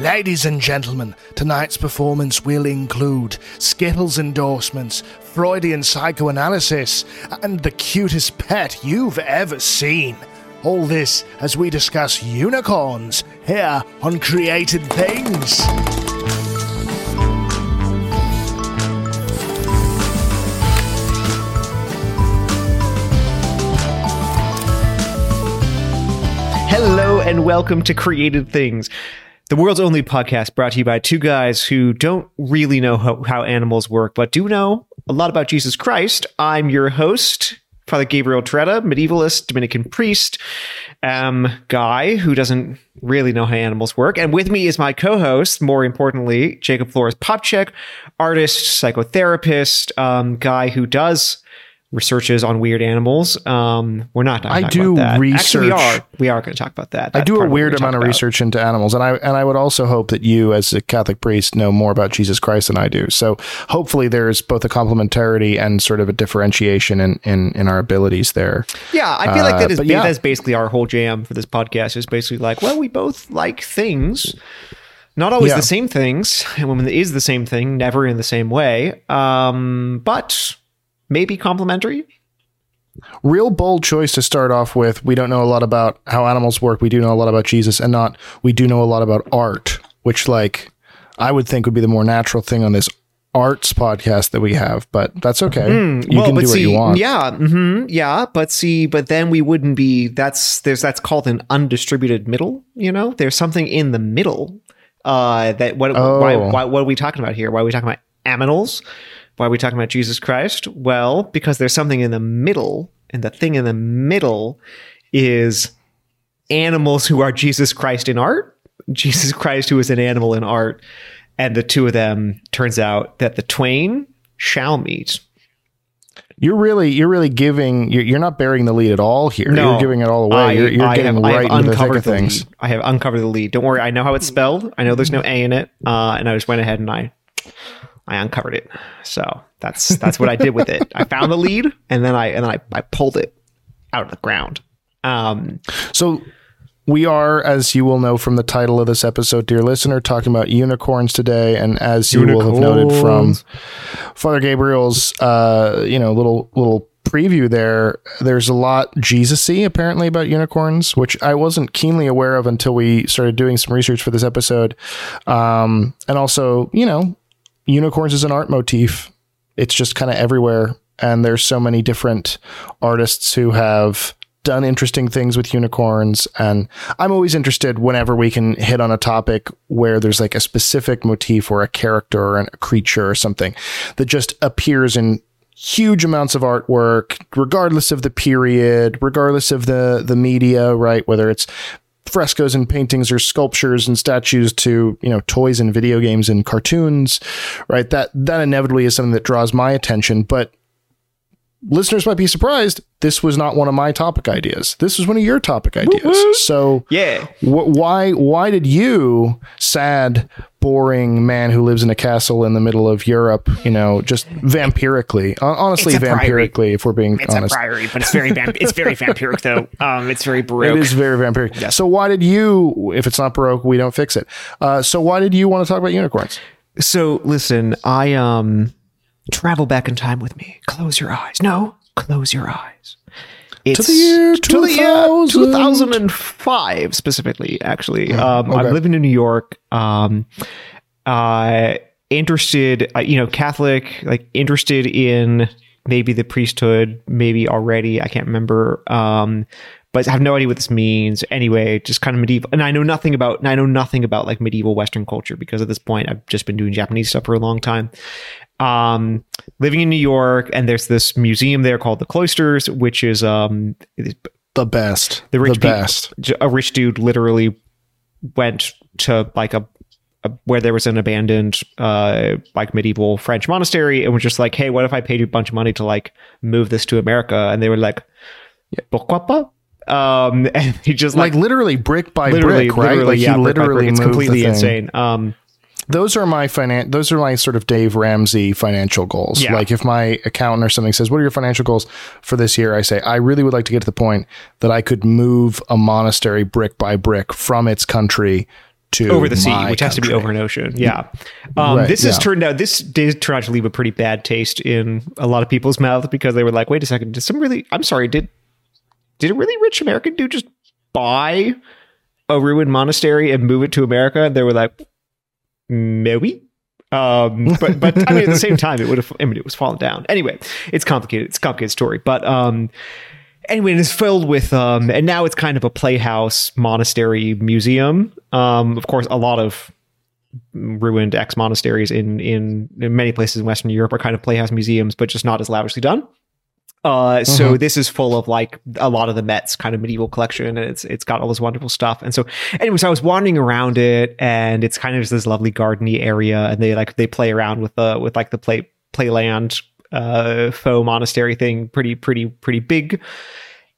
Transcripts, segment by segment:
Ladies and gentlemen, tonight's performance will include Skittles endorsements, Freudian psychoanalysis, and the cutest pet you've ever seen. All this as we discuss unicorns here on Created Things. Hello and welcome to Created Things, the world's only podcast brought to you by two guys who don't really know how, how animals work, but do know a lot about Jesus Christ. I'm your host, Father Gabriel Torretta, medievalist, Dominican priest, um, guy who doesn't really know how animals work. And with me is my co-host, more importantly, Jacob Flores Popchek, artist, psychotherapist, um, guy who does researches on weird animals. Um, we're not. I do research. Actually, we are. We are going to talk about that. I do a weird amount of research into animals, and I and I would also hope that you, as a Catholic priest, know more about Jesus Christ than I do. So hopefully, there's both a complementarity and sort of a differentiation in in, in our abilities there. Yeah, I feel uh, like that is yeah. that's basically our whole jam for this podcast. Is basically like, well, we both like things. Not always yeah. the same things, and when it is the same thing, never in the same way. Um, but maybe complementary. Real bold choice to start off with. We don't know a lot about how animals work. We do know a lot about Jesus, and not we do know a lot about art, which like I would think would be the more natural thing on this arts podcast that we have, but that's okay. Mm, you well, can do see, what you want. Yeah, mm-hmm, yeah, but see, but then we wouldn't be. That's there's that's called an undistributed middle. You know, there's something in the middle. Uh, that what oh. why, why what are we talking about here? Why are we talking about aminals? Why are we talking about Jesus Christ? Well, because there's something in the middle, and the thing in the middle is animals who are Jesus Christ in art, Jesus Christ who is an animal in art, and the two of them turns out that the twain shall meet. You're really, you're really giving. You're, you're not bearing the lead at all here. No, you're giving it all away. I, you're, you're getting have, right into the thick of things. Lead. I have uncovered the lead. Don't worry. I know how it's spelled. I know there's no A in it. Uh, and I just went ahead and I I uncovered it. So that's that's what I did with it. I found the lead and then I and then I, I pulled it out of the ground. Um, so we are, as you will know from the title of this episode, dear listener, talking about unicorns today. And as you unicorns. will have noted from Father Gabriel's, uh, you know, little little preview there, there's a lot Jesus-y apparently about unicorns, which I wasn't keenly aware of until we started doing some research for this episode. Um, and also, you know, unicorns is an art motif. It's just kind of everywhere. And there's so many different artists who have done interesting things with unicorns. And I'm always interested whenever we can hit on a topic where there's like a specific motif or a character or a creature or something that just appears in huge amounts of artwork, regardless of the period, regardless of the the media, right? Whether it's frescoes and paintings or sculptures and statues to you know toys and video games and cartoons right? That that inevitably is something that draws my attention but listeners might be surprised this was not one of my topic ideas this was one of your topic ideas Woo-hoo. so yeah wh- why why did you sad boring man who lives in a castle in the middle of Europe, you know, just vampirically. Honestly, vampirically, if we're being it's honest. a priory, but it's very vamp- it's very vampiric though. Um, it's very baroque. It is very vampiric. Yes. So why did you? If it's not baroque, we don't fix it. Uh, so why did you want to talk about unicorns? So listen, I um travel back in time with me. Close your eyes. No, close your eyes. It's to the year 2000. 2005 specifically, actually. Um, okay. I'm living in New York. Um, uh, interested, uh, you know, Catholic, like interested in maybe the priesthood, maybe already. I can't remember. Um, but I have no idea what this means. Anyway, just kind of medieval, and I know nothing about. I know nothing about like medieval Western culture because at this point I've just been doing Japanese stuff for a long time um, living in New York, and there's this museum there called the Cloisters, which is um, the best. The, rich the best. a rich dude literally went to like a, a, where there was an abandoned uh, like medieval French monastery, and was just like, "Hey, what if I paid you a bunch of money to like move this to America?" And they were like, yeah, "Pourquoi pas?" Um, and he just like, like literally brick by literally, brick, right? Literally, like yeah, he literally It's completely insane. Um, those are my finan- those are my sort of Dave Ramsey financial goals. Yeah. Like if my accountant or something says, "What are your financial goals for this year?" I say, "I really would like to get to the point that I could move a monastery brick by brick from its country to over the sea, which country. has to be over an ocean. Yeah. Um, Right, this has yeah. turned out, this did turn out to leave a pretty bad taste in a lot of people's mouths because they were like, wait a second, did some really, I'm sorry, did, did a really rich American dude just buy a ruined monastery and move it to America? And they were like, maybe. Um, but but I mean, at the same time, it would have. I mean, it was falling down. Anyway, it's complicated. It's a complicated story. But um, anyway, it is filled with um, and now it's kind of a playhouse monastery museum. Um, of course, a lot of ruined ex monasteries in, in in many places in Western Europe are kind of playhouse museums, but just not as lavishly done. Uh, so this is full of like a lot of the Met's kind of medieval collection, and it's it's got all this wonderful stuff. And so, anyways, I was wandering around it, and it's kind of just this lovely gardeny area, and they like they play around with the with like the play playland uh faux monastery thing, pretty pretty pretty big.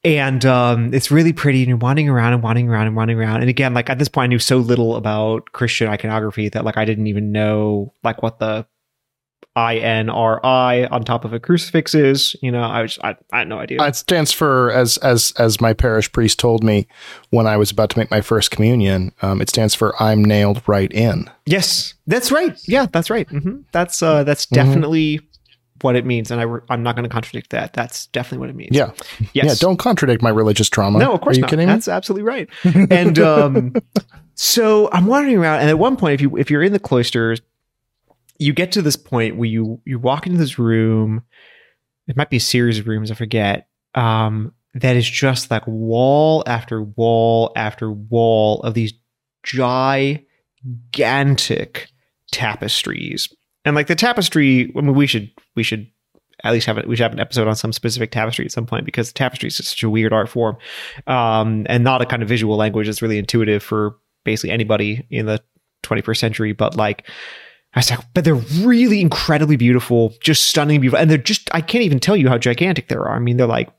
And um, it's really pretty, and you're wandering around and wandering around and wandering around. And again, like at this point, I knew so little about Christian iconography that like I didn't even know like what the I N R I on top of a crucifix is. You know, I was I, I had no idea. It stands for as as as my parish priest told me when I was about to make my first communion. Um, it stands for I'm nailed right in. yes, that's right. Yeah, that's right. Mm-hmm. That's uh, that's definitely what it means, and I re- I'm not going to contradict that. That's definitely what it means. Yeah, Yes. yeah. Don't contradict my religious trauma. No, of course Are you not. kidding me? That's absolutely right. And um, so I'm wandering around, and at one point, if you if you're in the cloisters, you get to this point where you you walk into this room. It might be a series of rooms, I forget. Um, that is just like wall after wall after wall of these gigantic tapestries. And like the tapestry, I mean, we should we should at least have. We should have an episode on some specific tapestry at some point because tapestry is such a weird art form, um, and not a kind of visual language that's really intuitive for basically anybody in the 21st century. But like, I was like, but they're really incredibly beautiful, just stunning, beautiful, and they're just I can't even tell you how gigantic they are. I mean, they're like,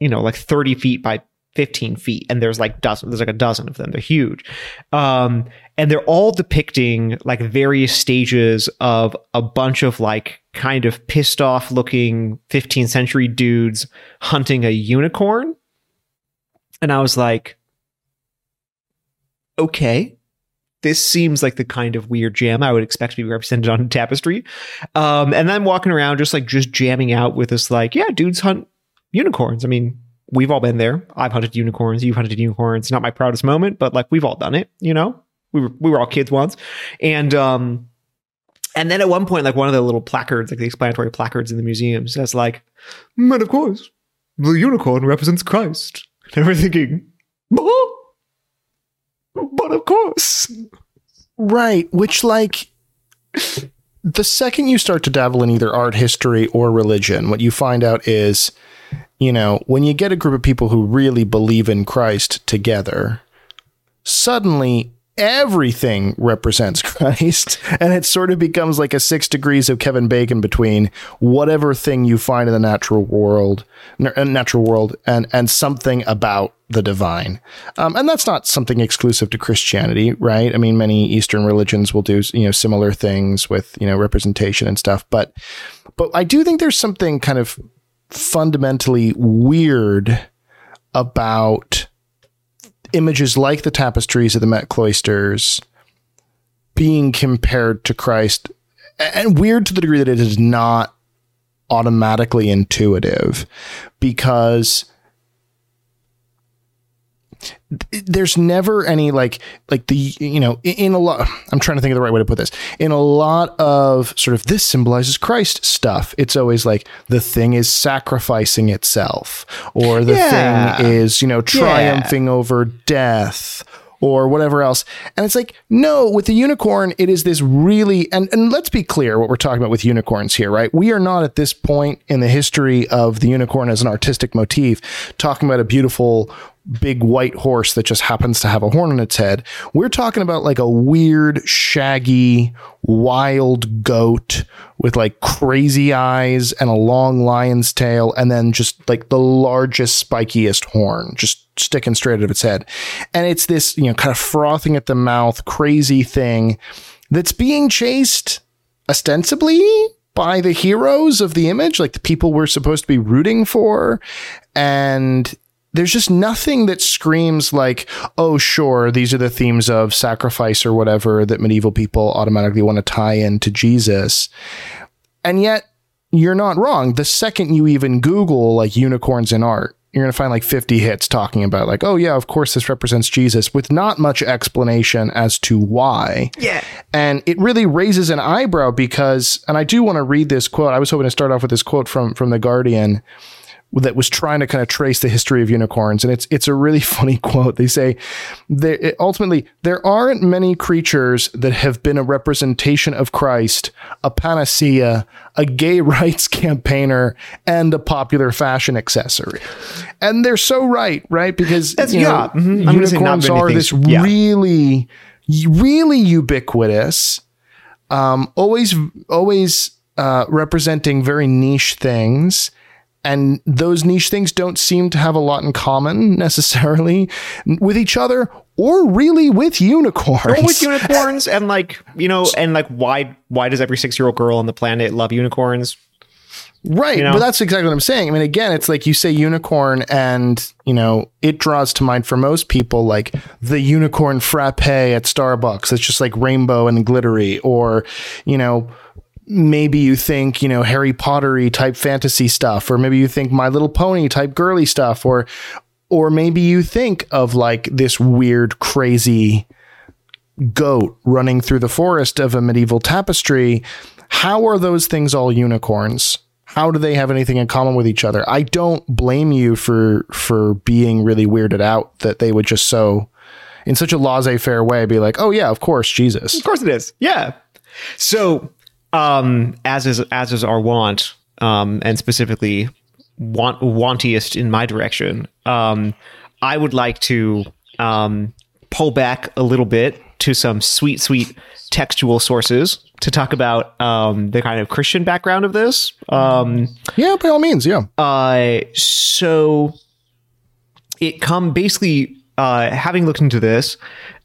you know, like 30 feet by 15 feet, and there's like dozen, there's like a dozen of them. They're huge. Um, and they're all depicting like various stages of a bunch of like kind of pissed off looking 15th century dudes hunting a unicorn. And I was like, okay, this seems like the kind of weird jam I would expect to be represented on tapestry. Um, and then walking around just like just jamming out with this, like, yeah, dudes hunt unicorns. I mean, we've all been there. I've hunted unicorns. You've hunted unicorns. Not my proudest moment, but like we've all done it, you know? We were we were all kids once. And um and then at one point, like one of the little placards, like the explanatory placards in the museum says like, but of course, the unicorn represents Christ. And thinking, "Oh, but of course. Right. Which, like, the second you start to dabble in either art history or religion, what you find out is, you know, when you get a group of people who really believe in Christ together, suddenly everything represents Christ. And it sort of becomes like a six degrees of Kevin Bacon between whatever thing you find in the natural world, uh, natural world, and, and something about the divine. Um, and that's not something exclusive to Christianity, right? I mean, many Eastern religions will do, you know, similar things with, you know, representation and stuff. But, but I do think there's something kind of fundamentally weird about images like the tapestries of the Met cloisters being compared to Christ, and weird to the degree that it is not automatically intuitive because there's never any like like the you know in a lot i'm trying to think of the right way to put this. In a lot of sort of this symbolizes christ stuff. It's always like the thing is sacrificing itself or the Yeah. thing is you know triumphing over death or whatever else. And it's like no with the unicorn it is this really and and let's be clear what we're talking about with unicorns here right? We are not at this point in the history of the unicorn as an artistic motif talking about a beautiful big white horse that just happens to have a horn on its head. We're talking about like a weird, shaggy, wild goat with like crazy eyes and a long lion's tail, and then just like the largest, spikiest horn just sticking straight out of its head. And it's this, you know, kind of frothing at the mouth, crazy thing that's being chased ostensibly by the heroes of the image, like the people we're supposed to be rooting for. And there's just nothing that screams like, oh, sure, these are the themes of sacrifice or whatever that medieval people automatically want to tie into Jesus. And yet, you're not wrong. The second you even Google like unicorns in art, you're going to find like 50 hits talking about like, oh yeah, of course this represents Jesus with not much explanation as to why. Yeah. And it really raises an eyebrow because, and I do want to read this quote. I was hoping to start off with this quote from, from the Guardian that was trying to kind of trace the history of unicorns. And it's, it's a really funny quote. They say they, ultimately, there aren't many creatures that have been a representation of Christ, a panacea, a gay rights campaigner, and a popular fashion accessory. And they're so right, right? Because That's, you yeah. know, mhm. I'm gonna say not unicorns are this yeah. really, really ubiquitous, um, always, always uh, representing very niche things. And those niche things don't seem to have a lot in common necessarily with each other or really with unicorns. Or with unicorns and like you know and like why why does every six year old girl on the planet love unicorns Right. know? But that's exactly what I'm saying. I mean, again, it's like you say unicorn and, you know, it draws to mind for most people like the unicorn frappe at Starbucks. It's just like rainbow and glittery. Or, you know, maybe you think, you know, Harry Pottery type fantasy stuff. Or maybe you think My Little Pony type girly stuff. Or, or maybe you think of like this weird, crazy goat running through the forest of a medieval tapestry. How are those things all unicorns? How do they have anything in common with each other? I don't blame you for for being really weirded out that they would just so in such a laissez-faire way be like, "Oh yeah, of course, Jesus." Of course it is. Yeah. So, um, as is as is our want, um, and specifically want wantiest in my direction, um, I would like to um, pull back a little bit to some sweet, sweet textual sources to talk about um, the kind of Christian background of this. Um, Yeah, by all means, yeah. uh, so it come basically uh, having looked into this,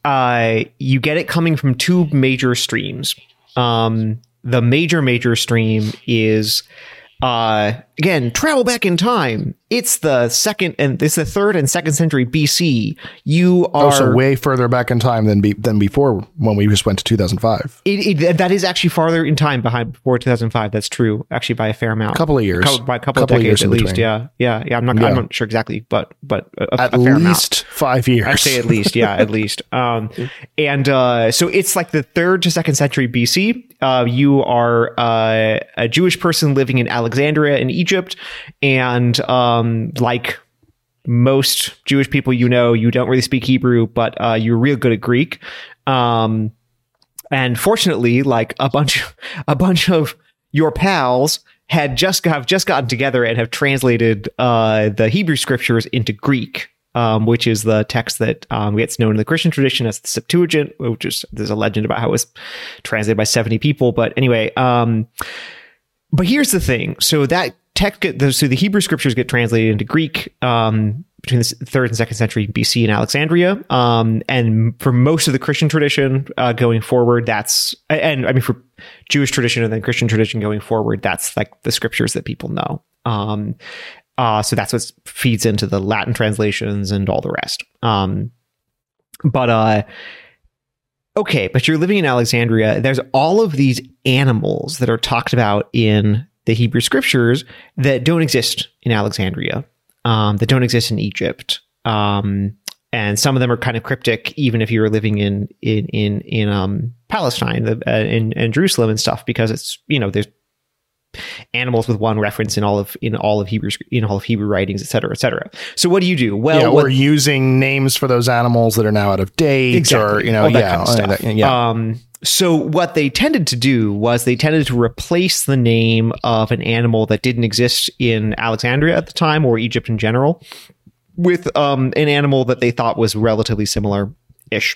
uh, you get it coming from two major streams. Um, the major major stream is uh, again travel back in time. It's the second and it's the third and second century BC. You are Also, way further back in time than be, than before when we just went to 2005. It, it, that is actually farther in time behind before 2005. That's true, actually by a fair amount. A couple of years. Couple, by a couple, Couple of decades at least. between. Yeah, yeah, yeah. I'm not. Yeah. I'm not sure exactly, but but a, a At amount. least five years. I say at least, yeah, at least. Um, and uh, so it's like the third to second century BC. Uh, you are uh, a Jewish person living in Alexandria in Egypt, and um, like most Jewish people you know, you don't really speak Hebrew, but uh, you're real good at Greek. Um, and fortunately, like a bunch, a bunch of your pals had just have just gotten together and have translated uh, the Hebrew scriptures into Greek, um, which is the text that um, gets known in the Christian tradition as the Septuagint, which is there's a legend about how it was translated by 70 people. But anyway, um, but here's the thing: so that text, so the Hebrew scriptures get translated into Greek um, between the third and second century BC in Alexandria, um, and for most of the Christian tradition uh, going forward, that's and I mean for Jewish tradition and then Christian tradition going forward, that's like the scriptures that people know. Um, uh, so that's what feeds into the Latin translations and all the rest. Um, but uh, okay, but you're living in Alexandria. There's all of these animals that are talked about in the Hebrew scriptures that don't exist in Alexandria, um, that don't exist in Egypt. Um, and some of them are kind of cryptic, even if you were living in in in in um, Palestine, the, uh, in, in Jerusalem and stuff, because it's you know there's animals with one reference in all of in all of Hebrew in all of Hebrew writings, et cetera, et cetera. So what do you do? Well, yeah, what- or using names for those animals that are now out of date, or you know, yeah, kind of that- yeah. Um, so what they tended to do was they tended to replace the name of an animal that didn't exist in Alexandria at the time or Egypt in general with um, an animal that they thought was relatively similar ish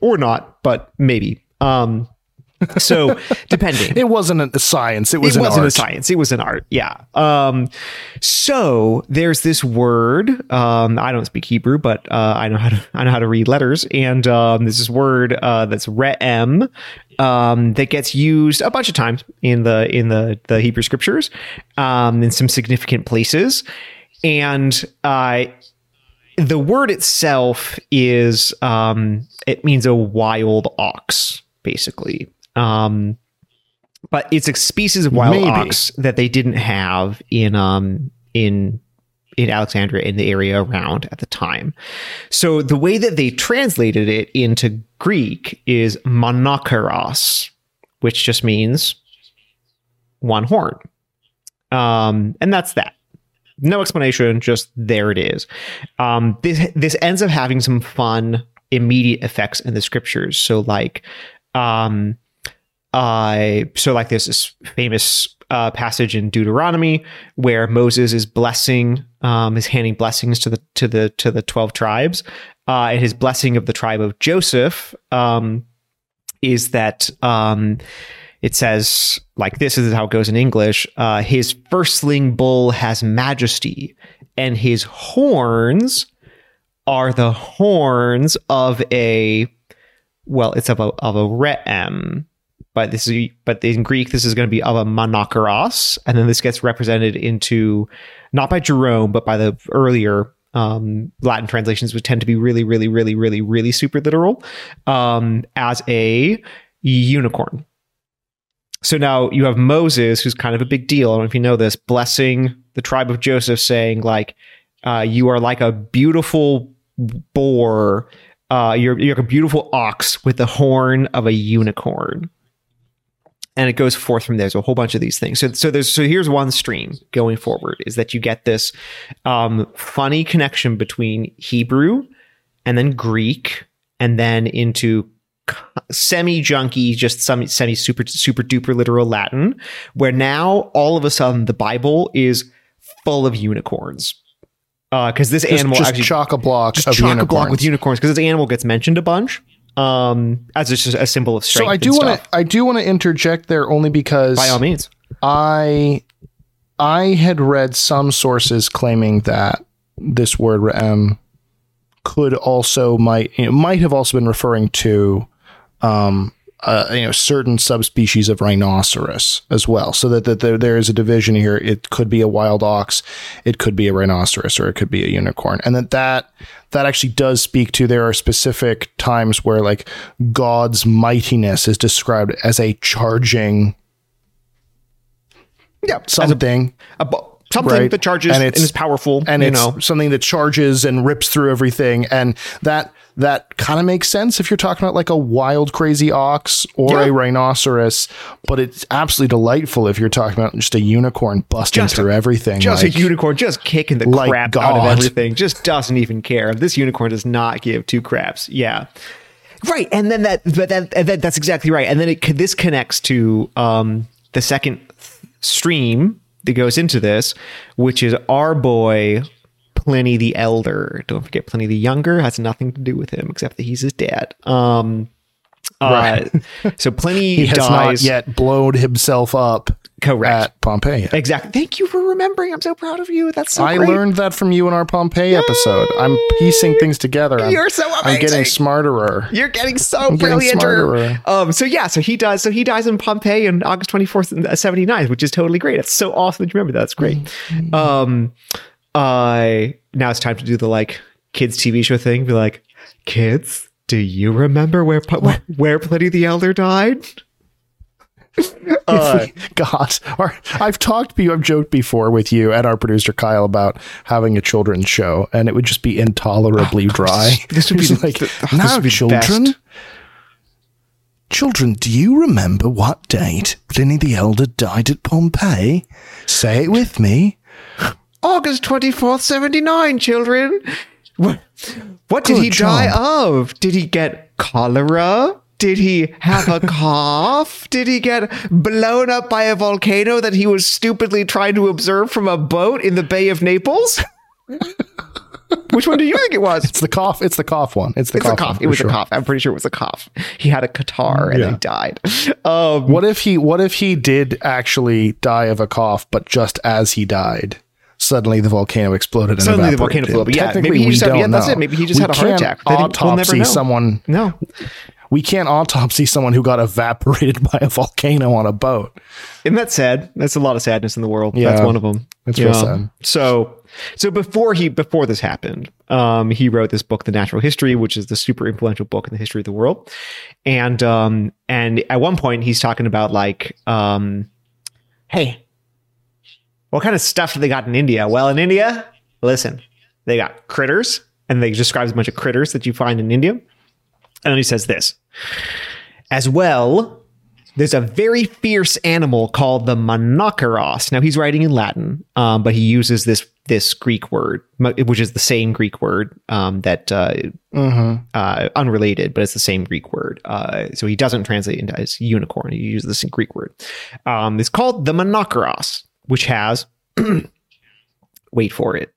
or not, but maybe. Um, so depending. It wasn't a science; it was it wasn't art. a science. It was an art. Yeah. Um so there's this word um i don't speak hebrew but uh i know how to i know how to read letters. And um there's this word uh that's re'em um that gets used a bunch of times in the in the the hebrew scriptures um in some significant places. And uh the word itself is um, it means a wild ox, basically. Um, but it's a species of wild Maybe. ox that they didn't have in um in in Alexandria in the area around at the time. So the way that they translated it into Greek is monokeros, which just means one horn. Um, and that's that. No explanation, just there it is. Um, this this ends up having some fun immediate effects in the scriptures. So like um uh so like this famous uh, passage in Deuteronomy where Moses is blessing, um, is handing blessings to the to the to the twelve tribes, uh, and his blessing of the tribe of Joseph um, is that um, it says like this is how it goes in English. Uh, his firstling bull has majesty, and his horns are the horns of a well, it's of a of a re'em but this is but in Greek this is going to be of a monokeros, and then this gets represented into not by Jerome but by the earlier um, Latin translations which tend to be really, really, really, really, really super literal um, as a unicorn. So now you have Moses, who's kind of a big deal. I don't know if you know this, blessing the tribe of Joseph, saying like, uh, "You are like a beautiful boar. Uh, you're you're like a beautiful ox with the horn of a unicorn." And it goes forth from there. There's a whole bunch of these things. So, so there's so here's one stream going forward is that you get this um, funny connection between Hebrew and then Greek and then into semi junky, just some semi super super duper literal Latin, where now all of a sudden the Bible is full of unicorns. Because uh, this just, animal just actually chock a block just chock a block with unicorns because this animal gets mentioned a bunch um, as just a symbol of strength. So I do want to I do want to interject there only because by all means, I I had read some sources claiming that this word re'em could also might you know, might have also been referring to um, uh, you know certain subspecies of rhinoceros as well. So that, that there, there is a division here. It could be a wild ox. It could be a rhinoceros or it could be a unicorn. And that that that actually does speak to there are specific times where like god's mightiness is described as a charging yeah, something. a, a, something right? that charges and, and, is powerful and you it's know. something that charges and rips through everything. And that that kind of makes sense if you're talking about like a wild crazy ox or Yeah. a rhinoceros but it's absolutely delightful if you're talking about just a unicorn busting Just a- through everything just like, a unicorn just kicking the like crap out of everything. Just doesn't even care. This unicorn does not give two craps. Yeah. Right. And then that but that, that that's exactly right. And then it this connects to um the second stream that goes into this which is our boy Pliny the Elder. Don't forget Pliny the Younger has nothing to do with him except that he's his dad. Um, uh, so Pliny he has not yet blown himself up Correct. at Pompeii. Exactly. Thank you for remembering. I'm so proud of you. That's so I great. learned that from you in our Pompeii episode. I'm piecing things together. I'm, You're so amazing. I'm getting smarterer. You're getting so getting brilliant. smarter. Um, so yeah, so he dies. So he dies in Pompeii on August 24th, 79, which is totally great. It's so awesome that you remember that. That's great. Mm-hmm. Um, I now it's time to do the like kids TV show thing. Be like, kids, do you remember where where, where Pliny the Elder died? Uh, God, or, I've talked to you, I've joked before with you and our producer Kyle about having a children's show, and it would just be intolerably dry. this would be the- like the- oh, now, be children. best." Children, do you remember what date Pliny the Elder died at Pompeii? Say it with me. August 24th, 79, children. What, what did Good he die of? Did he get cholera? Did he have a cough? Did he get blown up by a volcano that he was stupidly trying to observe from a boat in the Bay of Naples? Which one do you think it was? It's the cough. It's the cough one. It's the It's cough. cough. one, It was sure. a cough. I'm pretty sure it was a cough. He had a catarrh and Yeah. then died. Um, What if he? What if he did actually die of a cough, but just as he died, suddenly the volcano exploded and Suddenly the volcano up. Yeah, Technically, maybe he we just had- don't yeah, that's know. it. Maybe he just We had a heart attack. Didn't- we'll never Autopsy know. someone. no. we can't autopsy someone who got evaporated by a volcano on a boat. Isn't that sad? That's a lot of sadness in the world. Yeah, That's one of them. It's real sad. So, so before he before this happened, um, he wrote this book, The Natural History, which is the super influential book in the history of the world. And um, and at one point, he's talking about like, um, hey, what kind of stuff do they got in India? Well, in India, listen, they got critters, and they describes a bunch of critters that you find in India. And then he says this as well. There's a very fierce animal called the monoceros. Now he's writing in Latin, um, but he uses this this Greek word, which is the same Greek word um, that uh, mm-hmm. uh, unrelated, but it's the same Greek word. Uh, so he doesn't translate into as unicorn. He uses this Greek word. Um, it's called the monoceros, which has wait for it.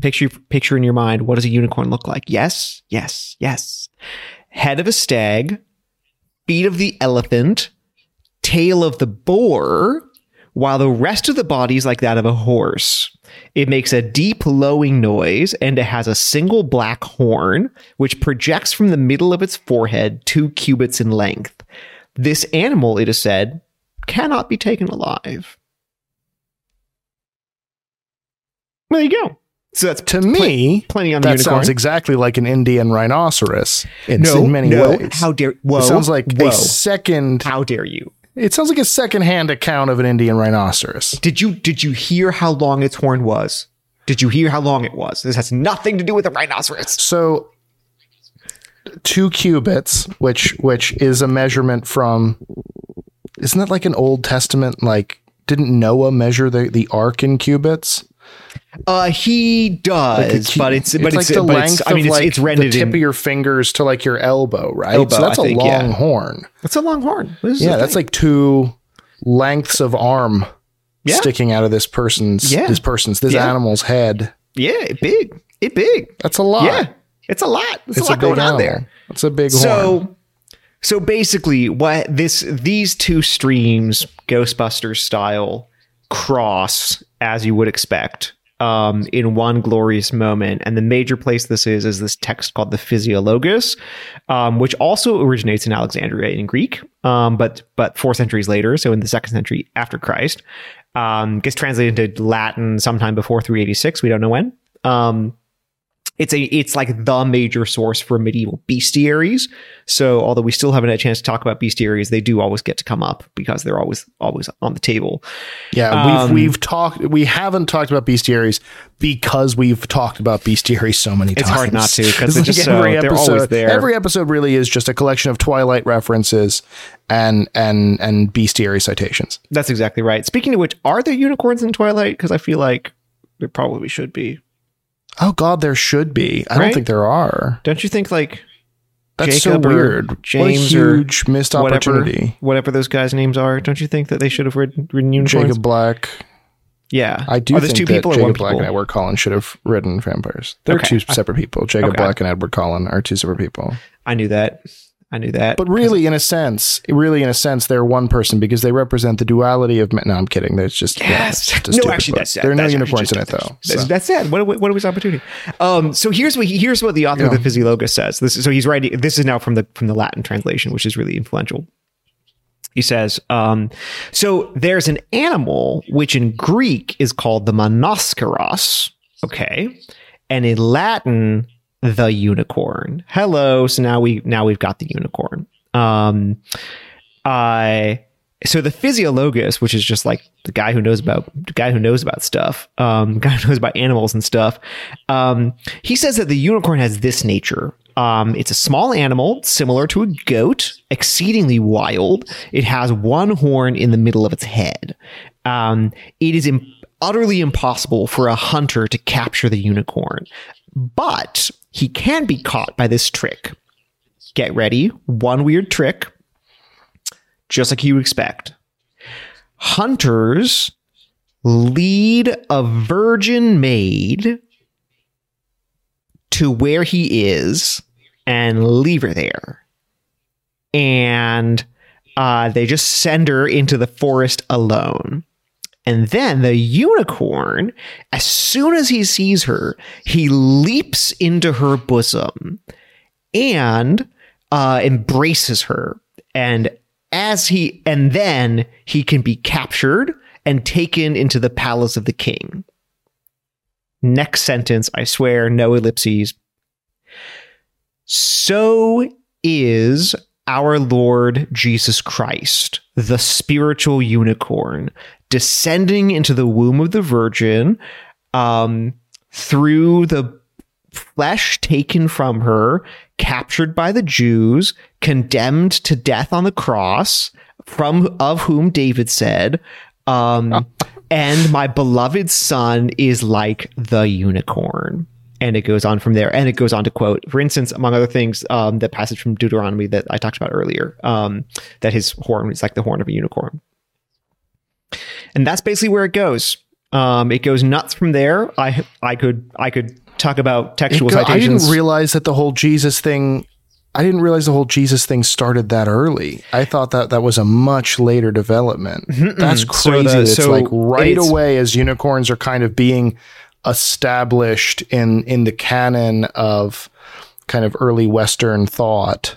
Picture picture in your mind what does a unicorn look like? Yes, yes, yes head of a stag, feet of the elephant, tail of the boar, while the rest of the body is like that of a horse. It makes a deep lowing noise and it has a single black horn, which projects from the middle of its forehead two cubits in length. This animal, it is said, cannot be taken alive. There you go. So that's to me plenty on the that unicorn. sounds exactly like an Indian rhinoceros. It's no, in many no. ways. How dare? Whoa, it sounds like whoa. a second. How dare you? It sounds like a second-hand account of an Indian rhinoceros. Did you did you hear how long its horn was? Did you hear how long it was? This has nothing to do with a rhinoceros. So, two cubits, which which is a measurement from. Isn't that like an Old Testament? Like, didn't Noah measure the the ark in cubits? Uh, he does, like but it's, it's but like it's the length. It's, I mean, it's, like it's rendered the tip in, of your fingers to like your elbow, right? Elbow, so that's I a think, long yeah. horn. That's a long horn. Yeah, that's like two lengths of arm yeah. sticking out of this person's yeah. this person's this yeah. animal's head. Yeah, it big. It big. That's a lot. Yeah, it's a lot. It's, it's a lot a going animal. on there. It's a big so, horn. So basically, what this these two streams, Ghostbusters style, cross as you would expect um, in one glorious moment. And the major place this is is this text called the Physiologus, um, which also originates in Alexandria in Greek, um, but but four centuries later, so in the second century after Christ, um, gets translated into Latin sometime before 386. We don't know when. It's a it's like the major source for medieval bestiaries. So although we still haven't had a chance to talk about bestiaries, they do always get to come up because they're always always on the table. Yeah, um, we've we've talked we haven't talked about bestiaries because we've talked about bestiaries so many it's times. hard not to because like just every so, episode, they're always there. Every episode really is just a collection of Twilight references and and and bestiary citations. That's exactly right. Speaking of which, are there unicorns in Twilight? Because I feel like there probably should be. Oh God, there should be. I right? don't think there are. Don't you think like that's Jacob so weird? James what a huge missed opportunity. Whatever, whatever, those guys' names are, don't you think that they should have written, written unicorns? Jacob Black. Yeah, I do oh, are think two that people Jacob Black and Edward Cullen should have written vampires. They're okay. two separate people. Jacob okay. Black and Edward Cullen are two separate people. I knew that. I knew that. But really, in a sense, really in a sense, they're one person because they represent the duality of. No, I'm kidding. There's just yes. Yeah, no, actually, that's there are no unicorns in it though. That's, so. that's it. What what was opportunity? Um, so here's what here's what the author yeah. of the Physiologus says. This is, so he's writing. This is now from the from the Latin translation, which is really influential. He says, um, so there's an animal which in Greek is called the monoceros. Okay, and in Latin the unicorn. Hello. So now we now we've got the unicorn. Um I so the physiologus, which is just like the guy who knows about the guy who knows about stuff, um, guy who knows about animals and stuff. Um, he says that the unicorn has this nature. Um, it's a small animal similar to a goat, exceedingly wild. It has one horn in the middle of its head. Um, it is utterly impossible for a hunter to capture the unicorn, but he can be caught by this trick. Get ready. One weird trick, just like you expect. Hunters lead a virgin maid to where he is and leave her there. And uh, they just send her into the forest alone. And then the unicorn, as soon as he sees her, he leaps into her bosom and uh, embraces her, and as he and then he can be captured and taken into the palace of the king. Next sentence, I swear, no ellipses. So is our Lord Jesus Christ, the spiritual unicorn, descending into the womb of the Virgin um, through the flesh taken from her, captured by the Jews, condemned to death on the cross, from of whom David said, um, and my beloved son is like the unicorn. And it goes on from there. And it goes on to quote, for instance, among other things, um, the passage from Deuteronomy that I talked about earlier, um, that his horn is like the horn of a unicorn. And that's basically where it goes. Um, it goes nuts from there. I I could I could talk about textual go, citations. I didn't realize that the whole Jesus thing. I didn't realize the whole Jesus thing started that early. I thought that that was a much later development. Mm-mm. That's crazy. So the, it's so like right it's, away as unicorns are kind of being established in in the canon of kind of early Western thought.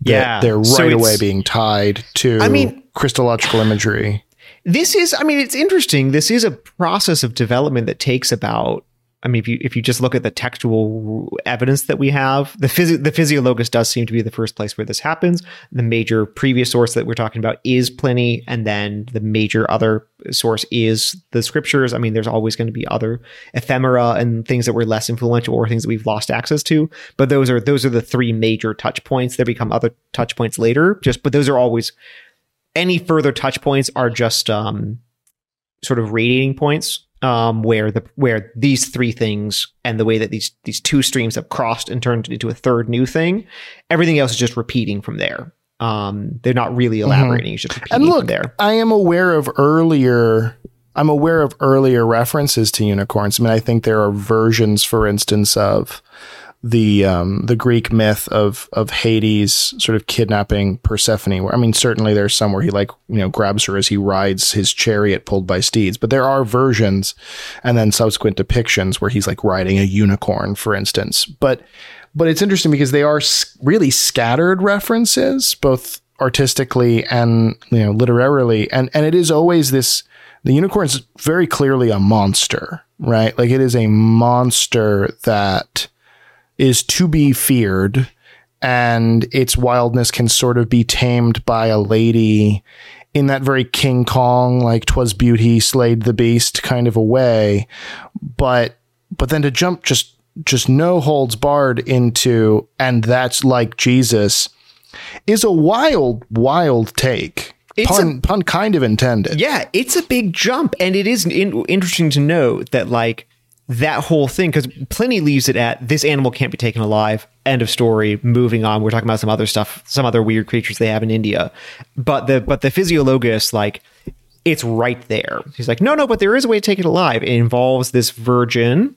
Yeah, they're right so away being tied to. I mean, Christological imagery. This is, I mean, it's interesting. This is a process of development that takes about I mean, if you if you just look at the textual evidence that we have, the phys- the Physiologus does seem to be the first place where this happens. The major previous source that we're talking about is Pliny, and then the major other source is the scriptures. I mean, there's always going to be other ephemera and things that were less influential or things that we've lost access to. But those are those are the three major touch points. There become other touch points later. Just but those are always any further touch points are just um, sort of radiating points um, where the where these three things and the way that these these two streams have crossed and turned into a third new thing, everything else is just repeating from there. Um, they're not really mm-hmm. elaborating; mm-hmm. it's just repeating and look, there. I am aware of earlier. I'm aware of earlier references to unicorns. I mean, I think there are versions, for instance, of the um, the Greek myth of of Hades sort of kidnapping Persephone. Where I mean, certainly there's some where he like you know grabs her as he rides his chariot pulled by steeds, but there are versions and then subsequent depictions where he's like riding a unicorn, for instance. But but it's interesting because they are really scattered references, both artistically and you know literarily, and and it is always this. The unicorn is very clearly a monster, right? Like it is a monster that is to be feared and its wildness can sort of be tamed by a lady in that very King Kong, like twas beauty slayed the beast kind of a way. But but then to jump just just no holds barred into and that's like Jesus is a wild, wild take. It's pun, a, pun kind of intended. Yeah, it's a big jump, and it is in, interesting to note that like that whole thing because Pliny leaves it at this animal can't be taken alive. End of story. Moving on. We're talking about some other stuff, some other weird creatures they have in India. But the but the physiologus like it's right there. He's like, no, no, but there is a way to take it alive. It involves this virgin,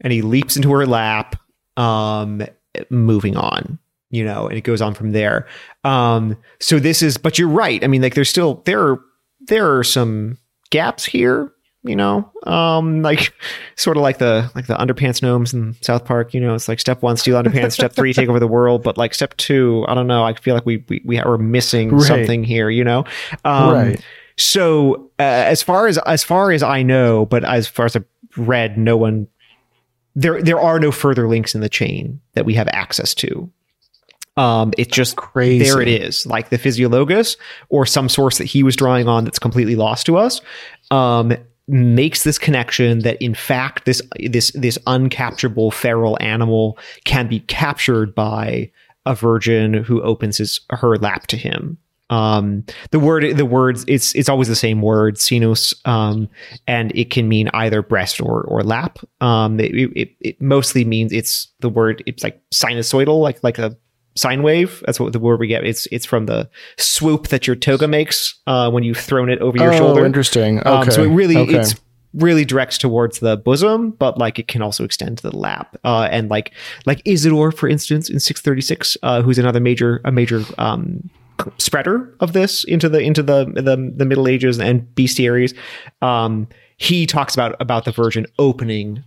and he leaps into her lap. Um, moving on, you know, and it goes on from there. Um, so this is, but you're right. I mean, like, there's still there are there are some gaps here you know um like sort of like the like the underpants gnomes in south park you know it's like step one steal underpants step three take over the world but like step two i don't know i feel like we we, we are missing right. something here you know um, right so uh, as far as as far as i know but as far as i've read no one there there are no further links in the chain that we have access to um, it's just crazy. There it is, like the Physiologus or some source that he was drawing on that's completely lost to us. Um, makes this connection that in fact this this this uncapturable feral animal can be captured by a virgin who opens his her lap to him. Um the word the words it's it's always the same word sinus um and it can mean either breast or or lap. Um it, it, it mostly means it's the word it's like sinusoidal like like a sine wave. That's what the word we get. It's it's from the swoop that your toga makes uh, when you've thrown it over your oh, shoulder. Interesting. Okay. Um, so it really okay. it's really directs towards the bosom, but like it can also extend to the lap. Uh, and like like Isidore, for instance, in 636, uh, who's another major a major um, spreader of this into the into the the, the Middle Ages and bestiaries. Um, he talks about about the Virgin opening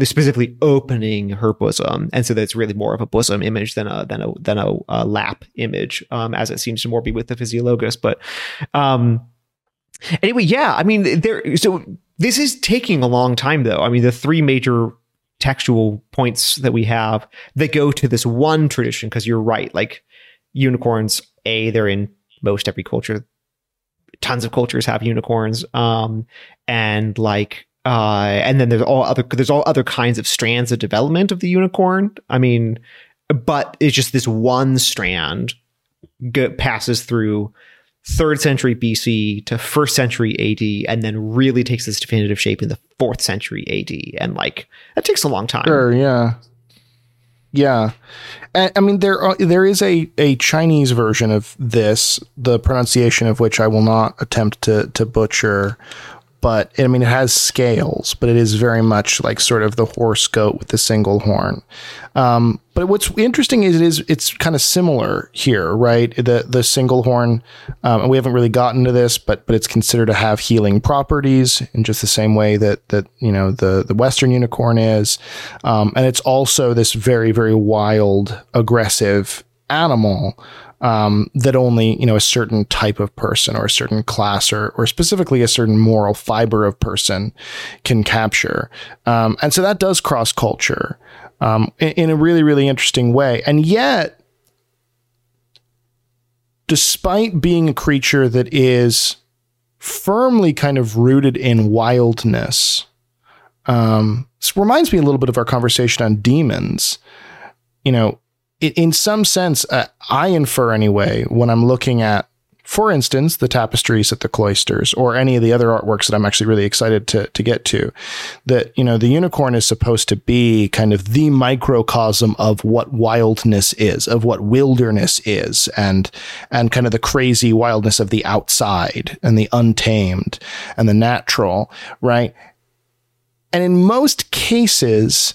specifically opening her bosom, and so that's really more of a bosom image than a than a than a, a lap image, um, as it seems to more be with the physiologus. But um, anyway, yeah, I mean, there. So this is taking a long time, though. I mean, the three major textual points that we have that go to this one tradition, because you're right, like unicorns, a they're in most every culture. Tons of cultures have unicorns, um, and like uh, and then there's all other there's all other kinds of strands of development of the unicorn. I mean, but it's just this one strand go, passes through third century BC to first century AD, and then really takes this definitive shape in the fourth century AD. And like that takes a long time. Sure, yeah, yeah. And, I mean, there are, there is a a Chinese version of this, the pronunciation of which I will not attempt to to butcher but I mean, it has scales, but it is very much like sort of the horse goat with the single horn. Um, but what's interesting is it is it's kind of similar here, right? The the single horn, um, and we haven't really gotten to this, but but it's considered to have healing properties in just the same way that that you know the the Western unicorn is, um, and it's also this very very wild, aggressive animal um, that only you know a certain type of person or a certain class or or specifically a certain moral fiber of person can capture, um, and so that does cross culture um, in, in a really really interesting way, and yet. Despite being a creature that is firmly kind of rooted in wildness, um, this reminds me a little bit of our conversation on demons. You know, in some sense, uh, I infer anyway when I'm looking at, for instance, the tapestries at the cloisters or any of the other artworks that I'm actually really excited to to get to, that you know the unicorn is supposed to be kind of the microcosm of what wildness is, of what wilderness is, and and kind of the crazy wildness of the outside and the untamed and the natural, right? And in most cases,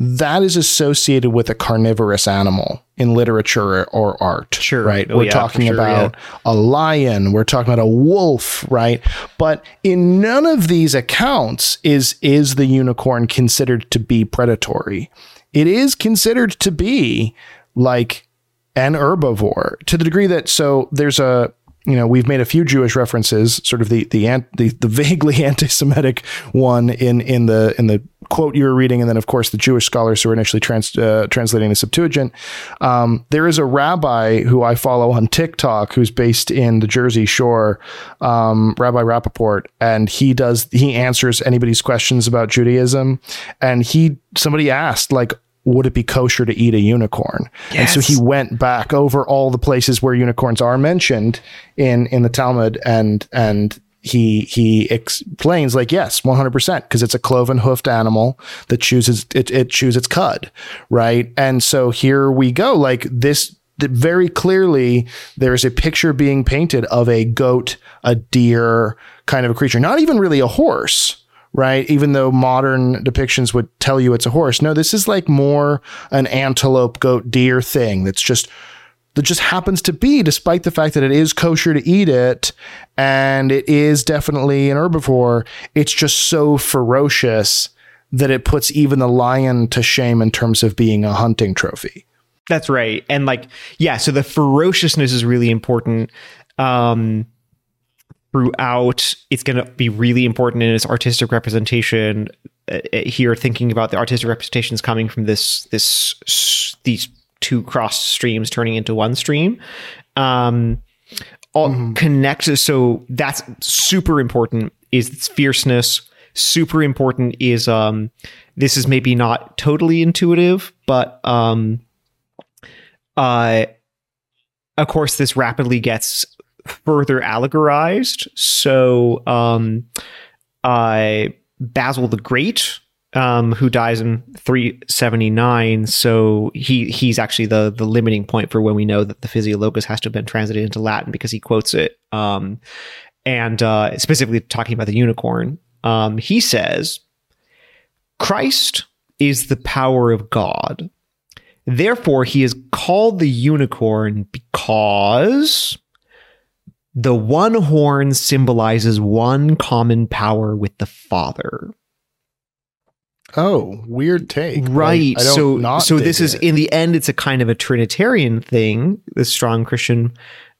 that is associated with a carnivorous animal in literature or art. Sure. Right. Oh, we're yeah, talking sure, about yeah. a lion. We're talking about a wolf. Right. But in none of these accounts is, is the unicorn considered to be predatory. It is considered to be like an herbivore to the degree that, so there's a, you know, we've made a few Jewish references, sort of the the the, the vaguely anti-Semitic one in in the in the quote you were reading, and then of course the Jewish scholars who were initially trans, uh, translating the Septuagint. Um, there is a rabbi who I follow on TikTok who's based in the Jersey Shore, um, Rabbi Rappaport, and he does he answers anybody's questions about Judaism, and he somebody asked like would it be kosher to eat a unicorn? Yes. And so he went back over all the places where unicorns are mentioned in in the Talmud and and he he explains like yes 100% because it's a cloven hoofed animal that chooses it, it chews its cud right and so here we go like this very clearly there's a picture being painted of a goat a deer kind of a creature not even really a horse right? Even though modern depictions would tell you it's a horse. No, this is like more an antelope, goat, deer thing that's just that just happens to be, despite the fact that it is kosher to eat it and it is definitely an herbivore, it's just so ferocious that it puts even the lion to shame in terms of being a hunting trophy. That's right. And like, yeah, so the ferociousness is really important. Um, throughout. It's going to be really important in its artistic representation. Uh, here, thinking about the artistic representations coming from this this these two cross streams turning into one stream. Um, all mm-hmm. connect. So that's super important. Is its fierceness super important? Is um, this is maybe not totally intuitive, but um, uh, of course, this rapidly gets further allegorized. So, um, uh, Basil the Great, um, who dies in 379. So he he's actually the the limiting point for when we know that the Physiologus has to have been translated into Latin because he quotes it. Um, and uh, specifically talking about the unicorn, um, he says, "Christ is the power of God." Therefore, he is called the unicorn because the one horn symbolizes one common power with the Father. Oh, weird take. Right. so so this is in the end it's a kind of a trinitarian thing, the strong Christian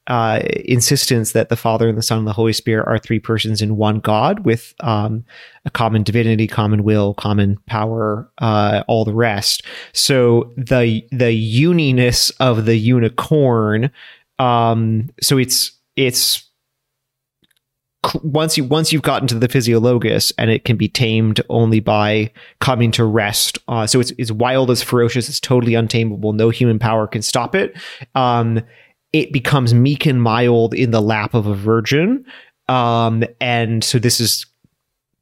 uh, insistence that the Father and the Son and the Holy Spirit are three persons in one God with um, a common divinity, common will, common power, uh, all the rest. So the the uniness of the unicorn. Um, so it's it's once you once you've gotten to the physiologus and it can be tamed only by coming to rest uh, so it's, it's wild as ferocious it's totally untamable no human power can stop it um, it becomes meek and mild in the lap of a virgin. Um, and so this is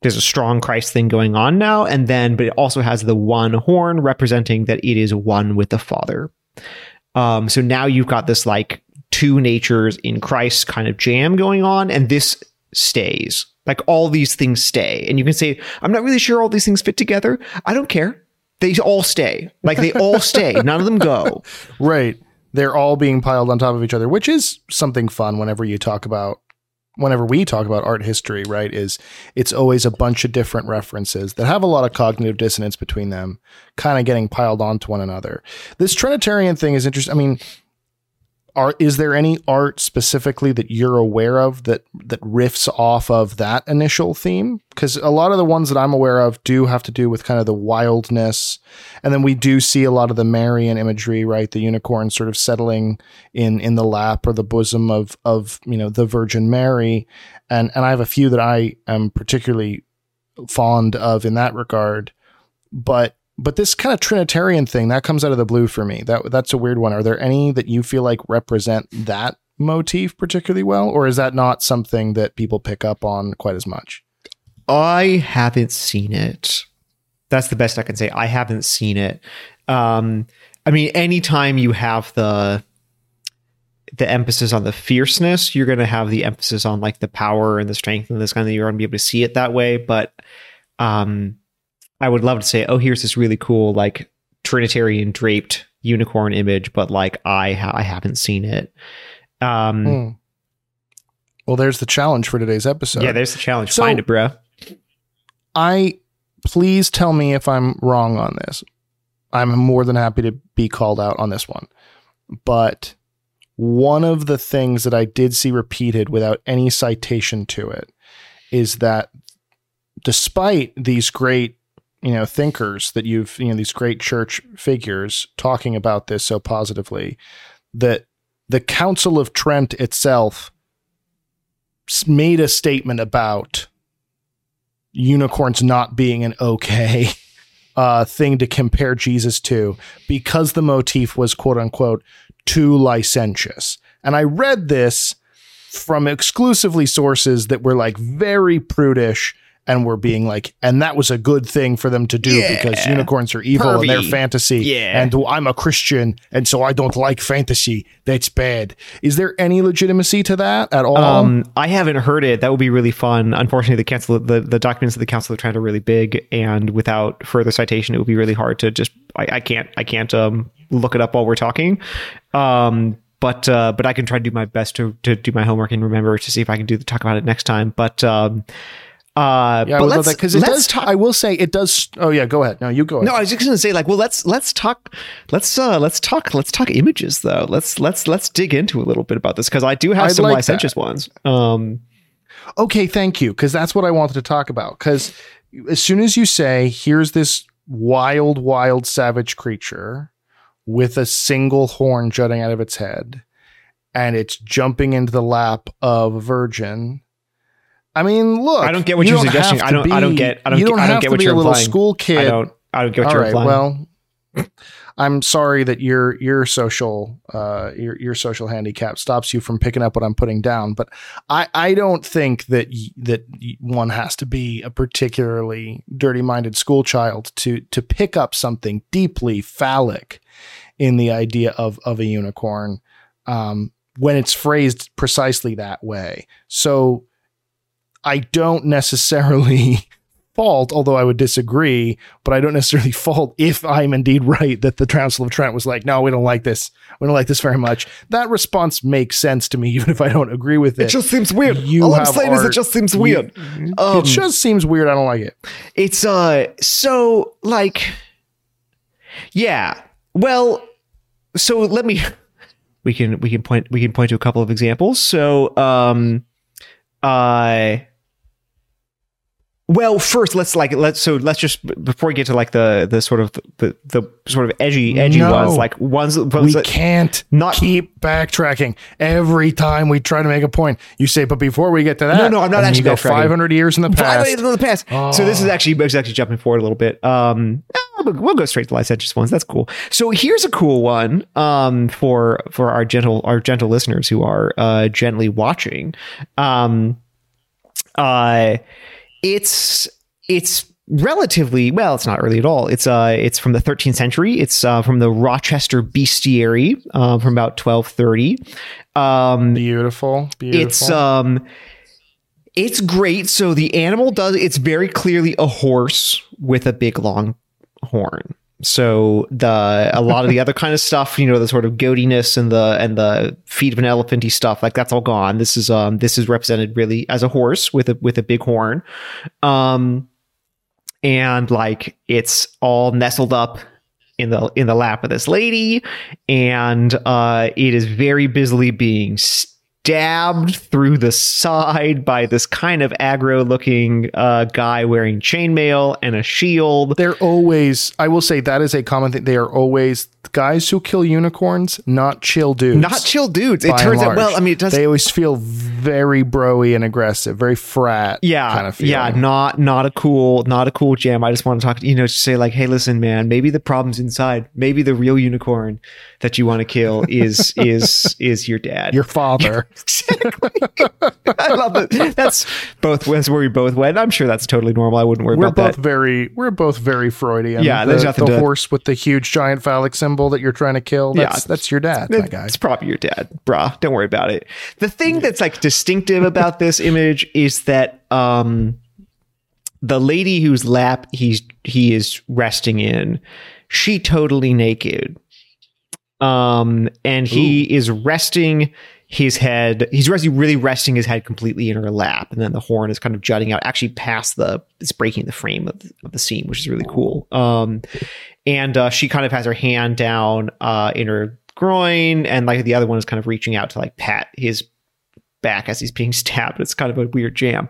there's a strong Christ thing going on now, and then but it also has the one horn representing that it is one with the Father. Um, so now you've got this like two natures in Christ kind of jam going on, and this stays. Like all these things stay. And you can say, I'm not really sure all these things fit together. I don't care. They all stay. Like they all stay. None of them go. Right they're all being piled on top of each other, which is something fun whenever you talk about whenever we talk about art history, right, is it's always a bunch of different references that have a lot of cognitive dissonance between them, kind of getting piled onto one another. This Trinitarian thing is interesting. I mean, are is there any art specifically that you're aware of that that riffs off of that initial theme? Because a lot of the ones that i'm aware of do have to do with kind of the wildness. And then we do see a lot of the marian imagery right? The unicorn sort of settling in in the lap or the bosom of of you know the virgin mary. And and i have a few that i am particularly fond of in that regard. But but this kind of Trinitarian thing that comes out of the blue for me. That that's a weird one. Are there any that you feel like represent that motif particularly well, or is that not something that people pick up on quite as much? I haven't seen it. That's the best I can say. I haven't seen it. Um, I mean, anytime you have the the emphasis on the fierceness, you're going to have the emphasis on like the power and the strength and this kind of. Thing. You're going to be able to see it that way, but um, I would love to say, oh, here's this really cool like Trinitarian draped unicorn image, but like I ha- I haven't seen it. Um, hmm. Well, there's the challenge for today's episode. Yeah, there's the challenge. So, Find it, bro. I please tell me if I'm wrong on this. I'm more than happy to be called out on this one. But one of the things that I did see repeated without any citation to it is that despite these great you know thinkers that you've you know these great church figures talking about this so positively that the Council of Trent itself made a statement about unicorns not being an okay uh, thing to compare Jesus to because the motif was quote unquote too licentious. And I read this from exclusively sources that were like very prudish and we're being like, and that was a good thing for them to do yeah. because unicorns are evil Pervy. and they're fantasy. Yeah. And I'm a Christian, and so I don't like fantasy. That's bad. Is there any legitimacy to that at all? Um, I haven't heard it. That would be really fun. Unfortunately, the council, the, the documents of the Council of Trent are really big, and without further citation, it would be really hard to just. I, I can't. I can't um, look it up while we're talking. Um, but uh, but I can try to do my best to to do my homework and remember to see if I can do the talk about it next time. But um, uh, yeah, but let's because it does. Talk, I will say it does. Oh yeah, go ahead. No, you go. Ahead. No, I was just going to say like, well, let's let's talk. Let's uh, let's talk. Let's talk images though. Let's let's let's dig into a little bit about this because I do have I'd some like licentious that. ones. Um, okay, thank you because that's what I wanted to talk about. Because as soon as you say, "Here's this wild, wild, savage creature with a single horn jutting out of its head," and it's jumping into the lap of a virgin I mean, look. I don't get what you are suggesting. I don't. Be, I don't get. I don't. You don't, I don't get what you're a little implying. school kid. I don't. I don't get what All you're right, implying. Well, I'm sorry that your your social uh, your your social handicap stops you from picking up what I'm putting down. But I I don't think that y- that one has to be a particularly dirty minded school child to to pick up something deeply phallic in the idea of of a unicorn um, when it's phrased precisely that way. So I don't necessarily fault, although I would disagree, but I don't necessarily fault if I'm indeed right that the Council of Trent was like, no, we don't like this. We don't like this very much. That response makes sense to me, even if I don't agree with it. It just seems weird. You All I'm saying art, is it just seems weird. You, um, it just seems weird. I don't like it. It's uh so like yeah. Well, so let me we can we can point we can point to a couple of examples. So um uh well, first let's like let's so let's just before we get to like the the sort of the the sort of edgy edgy no, ones like ones, ones we that can't not keep backtracking every time we try to make a point. You say, but before we get to that, no, no, I'm not actually go 500 years in the past. 500 years in the past. Oh. So this is actually actually jumping forward a little bit. Um, we'll go straight to licentious ones. That's cool. So here's a cool one um, for for our gentle our gentle listeners who are uh, gently watching. Um, uh, it's it's relatively well it's not early at all. It's uh it's from the 13th century. It's uh from the rochester bestiary uh, from about 1230 um beautiful beautiful. it's um it's great. So the animal does it's very clearly a horse with a big long horn so the a lot of the other kind of stuff, you know, the sort of goatiness and the and the feet of an elephanty stuff, like that's all gone. This is um this is represented really as a horse with a with a big horn. Um and like it's all nestled up in the in the lap of this lady and uh it is very busily being st- stabbed through the side by this kind of aggro looking uh, guy wearing chainmail and a shield. They're always, I will say, that is a common thing. They are always guys who kill unicorns, not chill dudes. Not chill dudes. It turns out, well, I mean, it does. They always feel very broy and aggressive, very frat. Yeah, kind of yeah, not not a cool, not a cool jam. I just want to talk, to you know, just say like, hey, listen, man, maybe the problem's inside. Maybe the real unicorn that you want to kill is is is your dad, your father. I love it. That's both. That's where we both went. I'm sure that's totally normal. I wouldn't worry we're about both Very, we're both very Freudian. Yeah, the, there's nothing the to, horse with the huge giant phallic symbol that you're trying to kill. That's, yeah, that's your dad, my guy. It's probably your dad, brah. Don't worry about it. The thing that's like distinctive about this image is that um, the lady whose lap he's he is resting in, she totally naked. Um, and he Ooh. is resting his head he's really resting his head completely in her lap and then the horn is kind of jutting out actually past the it's breaking the frame of the, of the scene which is really cool. Um and uh, she kind of has her hand down uh in her groin and like the other one is kind of reaching out to like pat his back as he's being stabbed. It's kind of a weird jam.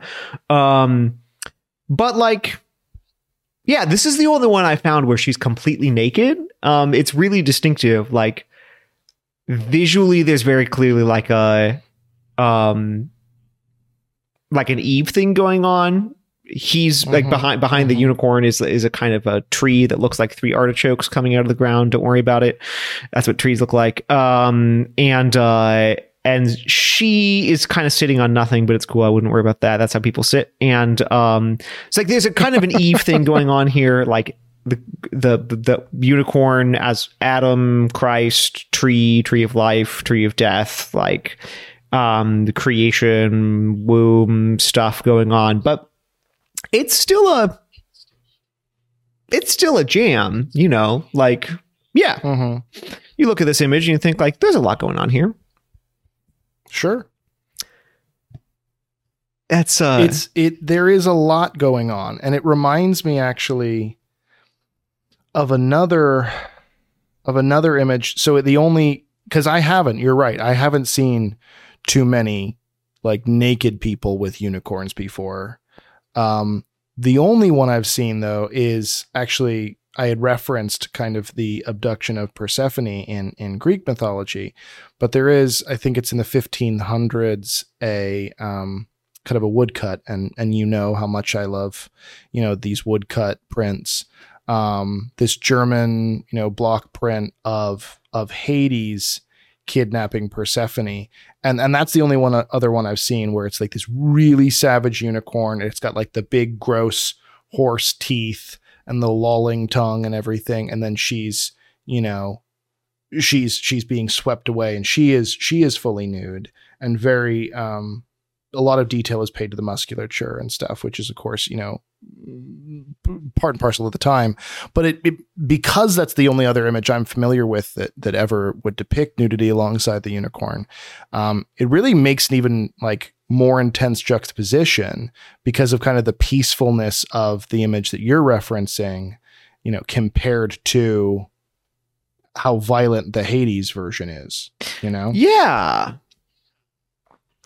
Um but like yeah this is the only one i found where she's completely naked. Um it's really distinctive like visually there's very clearly like a um like an Eve thing going on. He's mm-hmm. like behind behind mm-hmm. the unicorn is is a kind of a tree that looks like three artichokes coming out of the ground. Don't worry about it. That's what trees look like. Um and uh and she is kind of sitting on nothing, but it's cool. I wouldn't worry about that. That's how people sit. And um, it's like there's a kind of an Eve thing going on here. Like the the the unicorn as Adam, Christ, tree, tree of life, tree of death, like um the creation womb stuff going on, but it's still a it's still a jam, you know, like yeah. Mm-hmm. You look at this image and you think like there's a lot going on here. Sure. That's uh it's it there is a lot going on and it reminds me actually of another of another image. So the only because I haven't, you're right, I haven't seen too many like naked people with unicorns before. Um, the only one I've seen though is actually I had referenced kind of the abduction of Persephone in in Greek mythology, but there is I think it's in the 1500s a um, kind of a woodcut, and and you know how much I love you know these woodcut prints um, this German, you know, block print of of Hades kidnapping Persephone, and and that's the only one other one I've seen where it's like this really savage unicorn. It's got like the big gross horse teeth and the lolling tongue and everything, and then she's you know she's she's being swept away, and she is she is fully nude and very um a lot of detail is paid to the musculature and stuff, which is of course you know part and parcel of the time. But it, it, because that's the only other image I'm familiar with that that ever would depict nudity alongside the unicorn, um, it really makes an even like more intense juxtaposition because of kind of the peacefulness of the image that you're referencing, you know, compared to how violent the Hades version is, you know? Yeah.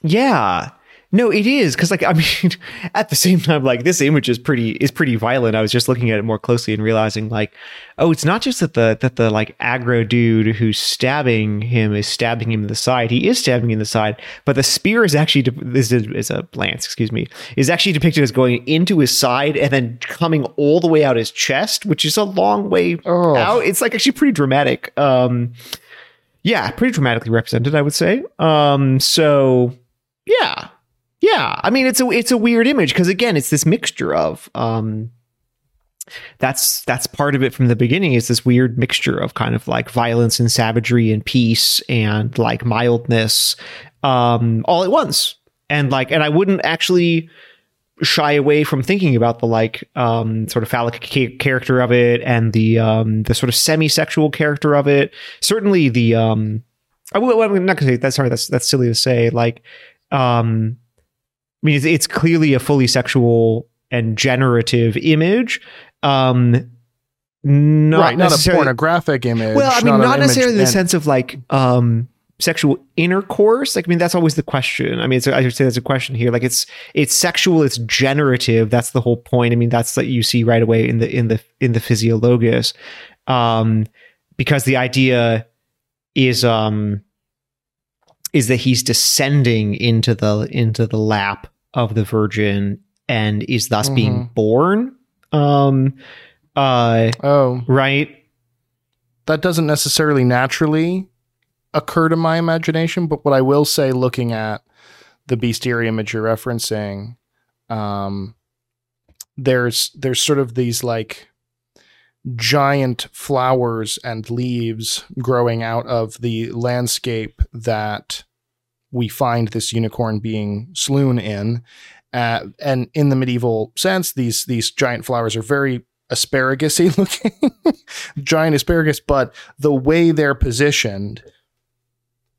Yeah. No, it is because, like, I mean, at the same time, like this image is pretty is pretty violent. I was just looking at it more closely and realizing, like, oh, it's not just that the that the like aggro dude who's stabbing him is stabbing him in the side. He is stabbing him in the side, but the spear is actually de- is, is a lance, excuse me, is actually depicted as going into his side and then coming all the way out his chest, which is a long way oh. out. It's like actually pretty dramatic. Um, yeah, pretty dramatically represented, I would say. Um, so yeah yeah, I mean it's a it's a weird image because again it's this mixture of um that's that's part of it from the beginning is this weird mixture of kind of like violence and savagery and peace and like mildness um all at once. And like and I wouldn't actually shy away from thinking about the like um sort of phallic ca- character of it and the um the sort of semi-sexual character of it. Certainly the um I, am not gonna say that's sorry that's that's silly to say like um I mean, it's, it's clearly a fully sexual and generative image. Um, not right, not a pornographic image. Well, I mean, not, not necessarily in the sense of like um, sexual intercourse. Like, I mean, that's always the question. I mean, I should say there's a question here. Like, it's it's sexual, it's generative. That's the whole point. I mean, that's that you see right away in the in the in the physiologus, um, because the idea is um is that he's descending into the into the lap of the Virgin and is thus mm-hmm. being born. Um, uh, oh, right. That doesn't necessarily naturally occur to my imagination, but what I will say, looking at the bestiary image you're referencing, um, there's there's sort of these like giant flowers and leaves growing out of the landscape that we find this unicorn being slewn in. Uh, and in the medieval sense, these these giant flowers are very asparagus-y looking, giant asparagus. But the way they're positioned,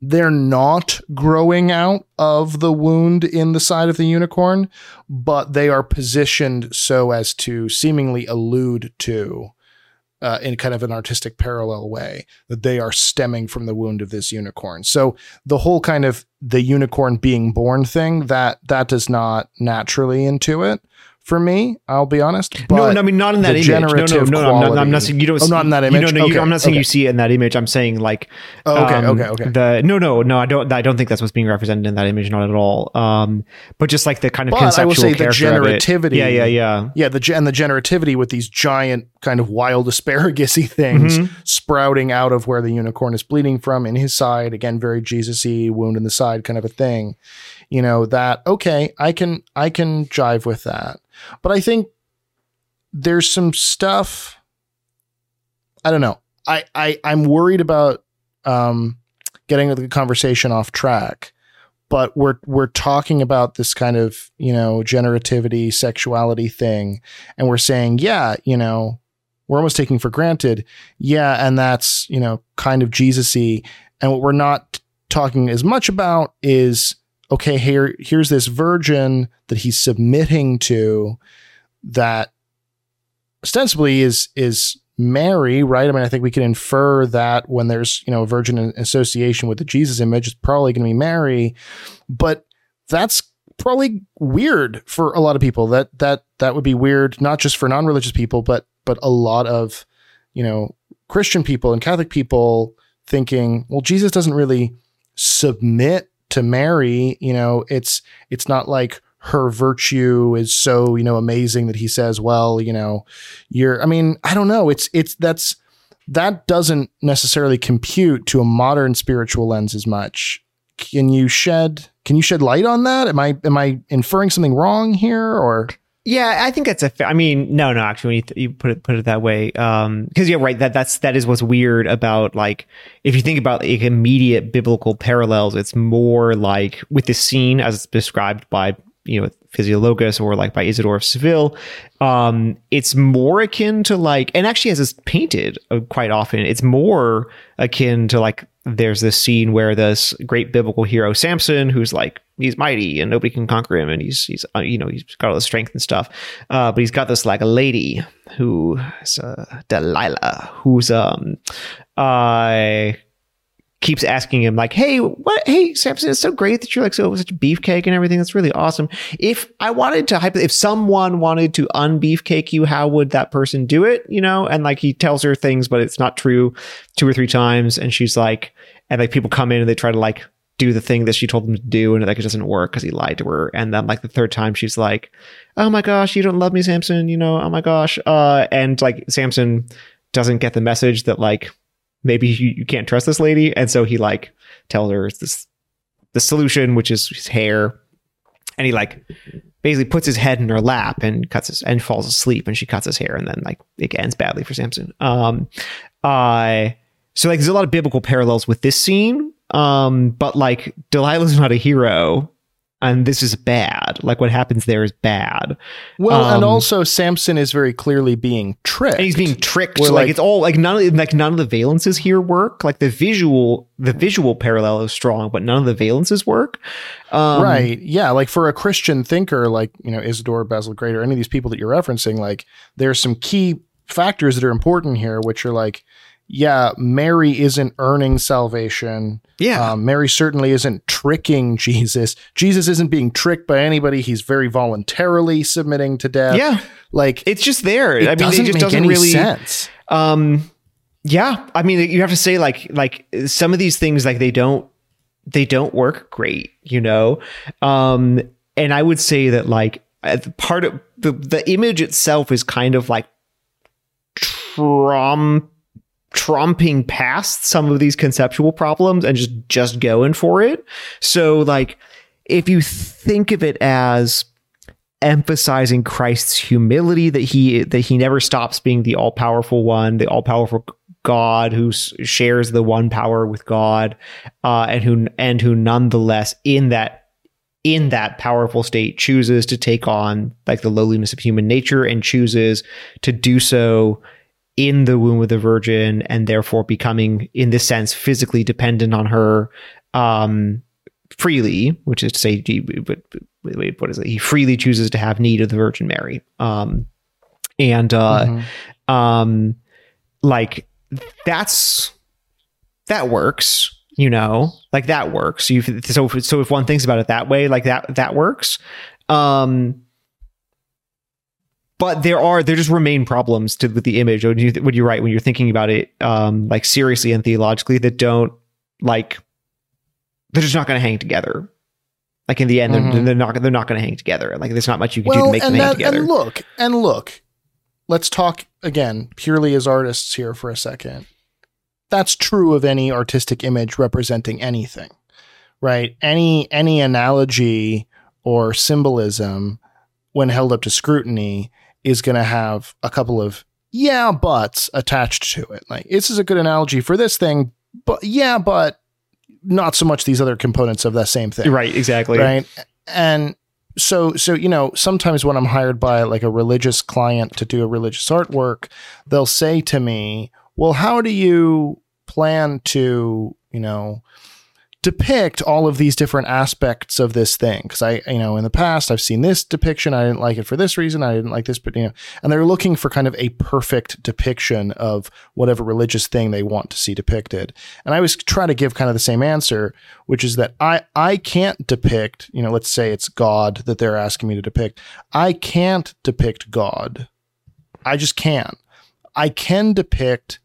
they're not growing out of the wound in the side of the unicorn, but they are positioned so as to seemingly allude to uh, in kind of an artistic parallel way that they are stemming from the wound of this unicorn. So the whole kind of the unicorn being born thing that that does not naturally intuit for me. I'll be honest. no, no, I mean not in that image. No, no, no, no. I'm not, I'm not saying you don't. Oh, not in that image. You, no, no, okay, you, I'm not saying okay. you see it in that image. I'm saying like. Oh, okay, um, okay, okay. The no, no, no. I don't. I don't think that's what's being represented in that image. Not at all. Um, but just like the kind of but conceptual I will say the generativity. Yeah, yeah, yeah. Yeah, the and the generativity with these giant kind of wild asparagus-y things mm-hmm. sprouting out of where the unicorn is bleeding from in his side. Again, very Jesus-y wound in the side kind of a thing. You know that okay, I can I can jive with that. But I think there's some stuff. I don't know. I, I I'm worried about um, getting the conversation off track. But we're we're talking about this kind of you know generativity, sexuality thing, and we're saying, yeah, you know, we're almost taking for granted, yeah, and that's you know kind of Jesusy. And what we're not talking as much about is okay, here here's this virgin that he's submitting to that ostensibly is is Mary, right? I mean, I think we can infer that when there's, you know, a virgin in association with the Jesus image, it's probably going to be Mary, but that's probably weird for a lot of people. That that that would be weird not just for non-religious people, but but a lot of, you know, Christian people and Catholic people thinking, well, Jesus doesn't really submit to Mary, you know, it's it's not like her virtue is so, you know, amazing that he says, well, you know, you're I mean, I don't know. It's it's that's that doesn't necessarily compute to a modern spiritual lens as much. Can you shed can you shed light on that? Am I am I inferring something wrong here or yeah, I think that's a. Fair, I mean, no, no. Actually, when you put it put it that way, because um, yeah, right. That that's that is what's weird about like if you think about like, immediate biblical parallels, it's more like with the scene as it's described by you know Physiologus or like by Isidore of Seville. Um, it's more akin to like, and actually as it's painted uh, quite often, it's more akin to like there's this scene where this great biblical hero Samson, who's like he's mighty and nobody can conquer him, and he's he's uh, you know he's got all the strength and stuff, uh, but he's got this like a lady who is uh, Delilah, who's um uh keeps asking him like, "Hey, what? Hey, Samson, it's so great that you're like so such a beefcake and everything. That's really awesome. If I wanted to, hype, if someone wanted to unbeefcake you, how would that person do it? You know?" And like he tells her things, but it's not true two or three times, and she's like, and like people come in and they try to like do the thing that she told them to do, and like it doesn't work because he lied to her. And then like the third time, she's like, "Oh my gosh, you don't love me, Samson. You know? Oh my gosh." Uh, and like Samson doesn't get the message that like maybe you, you can't trust this lady. And so he like tells her this the solution, which is his hair. And he like basically puts his head in her lap and cuts his and falls asleep and she cuts his hair and then like it ends badly for Samson. Um uh so like there's a lot of biblical parallels with this scene. Um, but like Delilah's not a hero and this is bad. Like what happens there is bad. Well, um, and also Samson is very clearly being tricked. And he's being tricked. Like, like, it's all like none of like none of the valences here work. Like the visual the visual parallel is strong, but none of the valences work. Um, right. Yeah. Like for a Christian thinker, like you know Isidore, Basil Great, or any of these people that you're referencing, like there's some key factors that are important here, which are like yeah, Mary isn't earning salvation. Yeah. Um, Mary certainly isn't tricking Jesus. Jesus isn't being tricked by anybody. He's very voluntarily submitting to death. Yeah. Like it's just there. It I mean, doesn't it just doesn't really sense. Um, yeah. I mean, you have to say like, like some of these things, like they don't, they don't work great, you know? Um, and I would say that like part of the, the image itself is kind of like Trump trumping past some of these conceptual problems and just just going for it. So like if you think of it as emphasizing Christ's humility that he that he never stops being the all-powerful one, the all-powerful God who shares the one power with God uh, and who and who nonetheless in that in that powerful state chooses to take on like the lowliness of human nature and chooses to do so in the womb of the virgin and therefore becoming in this sense physically dependent on her um, freely which is to say what is it? He freely chooses to have need of the virgin mary. Um, and uh, mm-hmm. um, like that's that works you know? Like that works. You so so if one thinks about it that way like that that works. Um but there are there just remain problems to with the image. When you when you write when you're thinking about it um like seriously and theologically that don't like they're just not going to hang together. Like in the end mm-hmm. they're, they're, not they're not going to hang together. Like there's not much you can well, do to make them that, hang together and look and look let's talk again purely as artists here for a second. That's true of any artistic image representing anything right? Any any analogy or symbolism when held up to scrutiny is going to have a couple of yeah buts attached to it. Like this is a good analogy for this thing, but yeah, but not so much these other components of that same thing. Right, exactly. Right. And so so you know, sometimes when I'm hired by like a religious client to do a religious artwork, they'll say to me, "Well, how do you plan to, you know, depict all of these different aspects of this thing. Because i you know in the past i've seen this depiction. I didn't like it for this reason. I didn't like this but you know and they're looking for kind of a perfect depiction of whatever religious thing they want to see depicted. And i was trying to give kind of the same answer which is that i i can't depict you know let's say it's god that they're asking me to depict. I can't depict god. I just can't. I can depict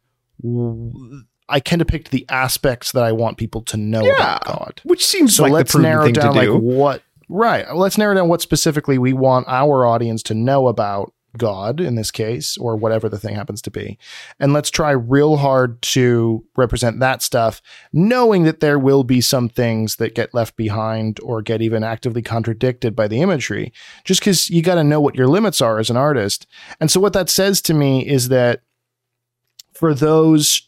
I can depict the aspects that I want people to know yeah, about God. Which seems so like let's narrow down like what right. Let's narrow down what specifically we want our audience to know about God in this case, or whatever the thing happens to be. And let's try real hard to represent that stuff, knowing that there will be some things that get left behind or get even actively contradicted by the imagery, just because you got to know what your limits are as an artist. And so, what that says to me is that for those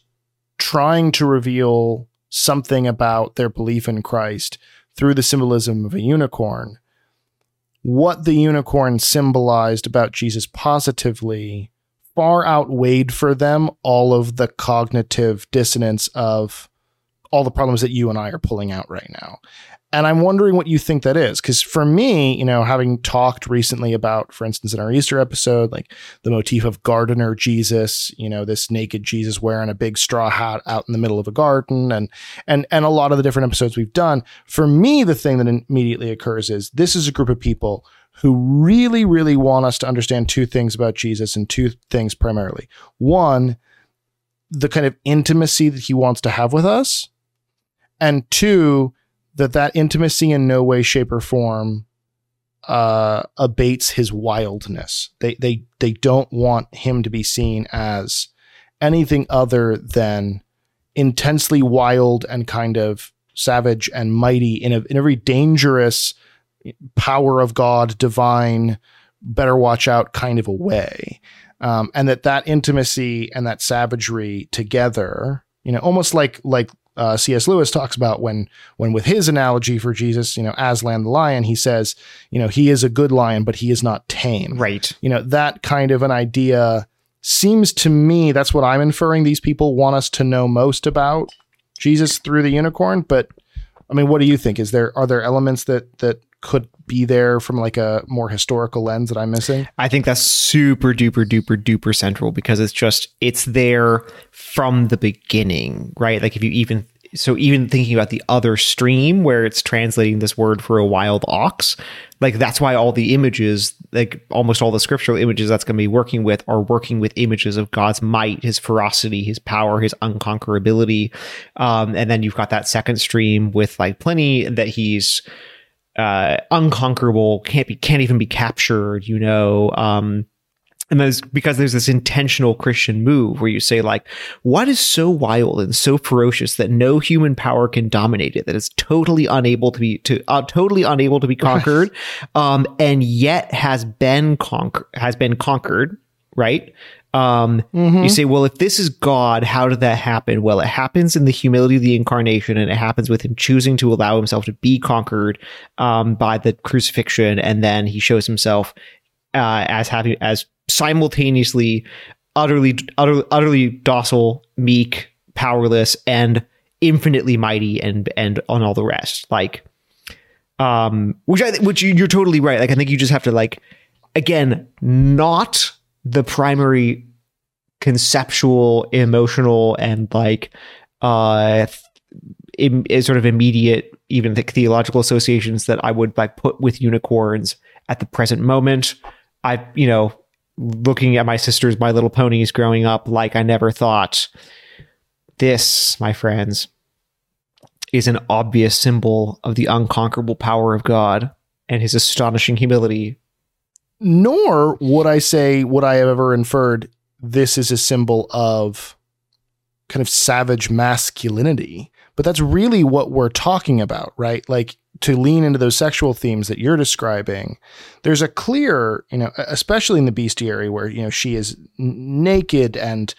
trying to reveal something about their belief in Christ through the symbolism of a unicorn, what the unicorn symbolized about Jesus positively far outweighed for them all of the cognitive dissonance of all the problems that you and I are pulling out right now. And I'm wondering what you think that is. Because for me, you know, having talked recently about, for instance, in our Easter episode, like the motif of gardener Jesus, you know, this naked Jesus wearing a big straw hat out in the middle of a garden, and and and a lot of the different episodes we've done. For me, the thing that immediately occurs is this is a group of people who really, really want us to understand two things about Jesus and two things primarily. One, the kind of intimacy that he wants to have with us, and two, that that intimacy in no way, shape, or form uh, abates his wildness. They they they don't want him to be seen as anything other than intensely wild and kind of savage and mighty in a in a very dangerous power of God, divine, better watch out kind of a way. Um, and that that intimacy and that savagery together, you know, almost like like uh, C.S. Lewis talks about when when with his analogy for Jesus, you know, Aslan the lion, he says, you know, he is a good lion, but he is not tame. Right. You know, that kind of an idea seems to me that's what I'm inferring. These people want us to know most about Jesus through the unicorn, but I mean, what do you think? Is there are there elements that that could be there from like a more historical lens that I'm missing? I think that's super duper duper duper central because it's just it's there from the beginning, right? Like if you even so even thinking about the other stream where it's translating this word for a wild ox, like that's why all the images, like almost all the scriptural images that's going to be working with are working with images of God's might, his ferocity, his power, his unconquerability. Um, and then you've got that second stream with like Pliny that he's uh, unconquerable, can't be, can't even be captured, you know, um, and that's because there's this intentional Christian move where you say, like, what is so wild and so ferocious that no human power can dominate it, that it's totally unable to be to uh, totally unable to be conquered, um, and yet has been conquered has been conquered, right? Um, mm-hmm. You say, well, if this is God, how did that happen? Well, it happens in the humility of the incarnation, and it happens with him choosing to allow himself to be conquered um, by the crucifixion, and then he shows himself uh, as having as simultaneously utterly, utterly, utterly docile, meek, powerless, and infinitely mighty, and and on all the rest. Like, um, which I which you're totally right. Like, I think you just have to like, again, not the primary conceptual, emotional, and like, uh, Im, sort of immediate, even the theological associations that I would like put with unicorns at the present moment. I, you know, looking at my sister's My Little Ponies growing up like I never thought. This, my friends, is an obvious symbol of the unconquerable power of God and his astonishing humility. Nor would I say, would I have ever inferred this is a symbol of kind of savage masculinity. But that's really what we're talking about, right? Like to lean into those sexual themes that you're describing, there's a clear, you know, especially in the bestiary where, you know, she is naked and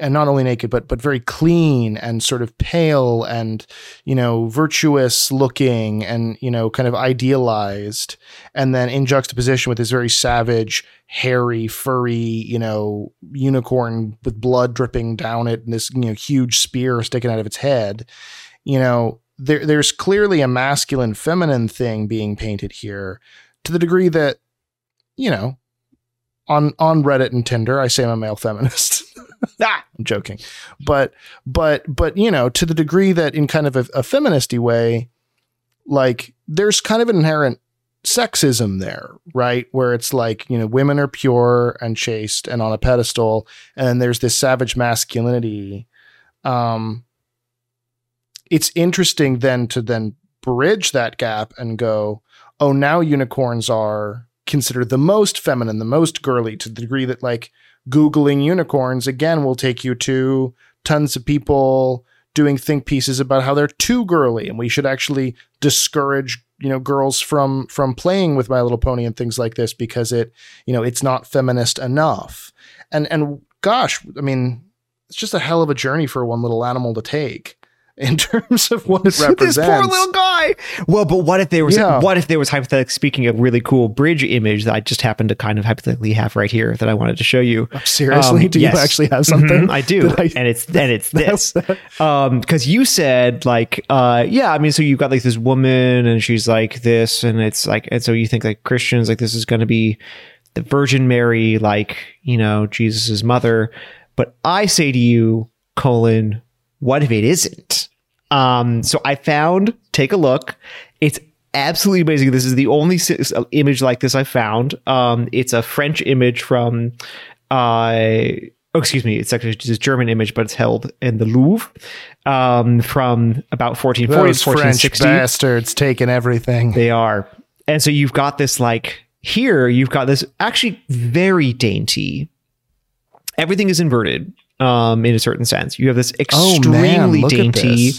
and not only naked but but very clean and sort of pale and you know virtuous looking and you know kind of idealized. And then in juxtaposition with this very savage hairy furry you know unicorn with blood dripping down it and this you know huge spear sticking out of its head you know there, there's clearly a masculine feminine thing being painted here to the degree that you know on on reddit and tinder i say i'm a male feminist. Ah, i'm joking. But but but you know to the degree that in kind of a, a feministy way like there's kind of an inherent sexism there right? Where it's like you know women are pure and chaste and on a pedestal and there's this savage masculinity um it's interesting then to then bridge that gap and go, oh, now unicorns are considered the most feminine, the most girly, to the degree that like Googling unicorns again will take you to tons of people doing think pieces about how they're too girly and we should actually discourage you know girls from from playing with my little pony and things like this because it you know it's not feminist enough. And and gosh i mean it's just a hell of a journey for one little animal to take in terms of what it represents. this poor little guy. Well, but what if there was Yeah. what if there was hypothetically speaking a really cool bridge image that I just happened to kind of hypothetically have right here that I wanted to show you. Seriously, Um, do yes. you actually have something? Mhm, I do, I- and it's and it's this. Um, because you said like, uh, yeah, I mean, so you've got like this woman, and she's like this, and it's like, and so you think like Christians like this is going to be the Virgin Mary, like you know Jesus's mother, but I say to you, colon, what if it isn't? Um, so I found, take a look. It's absolutely amazing. This is the only uh, image like this I found. Um, it's a French image from, uh, oh, excuse me, it's actually just a German image, but it's held in the Louvre um, from about 1440 to Those French bastards taking everything. They are. And so you've got this like here, you've got this actually very dainty. Everything is inverted um in a certain sense. You have this Oh, man, extremely dainty.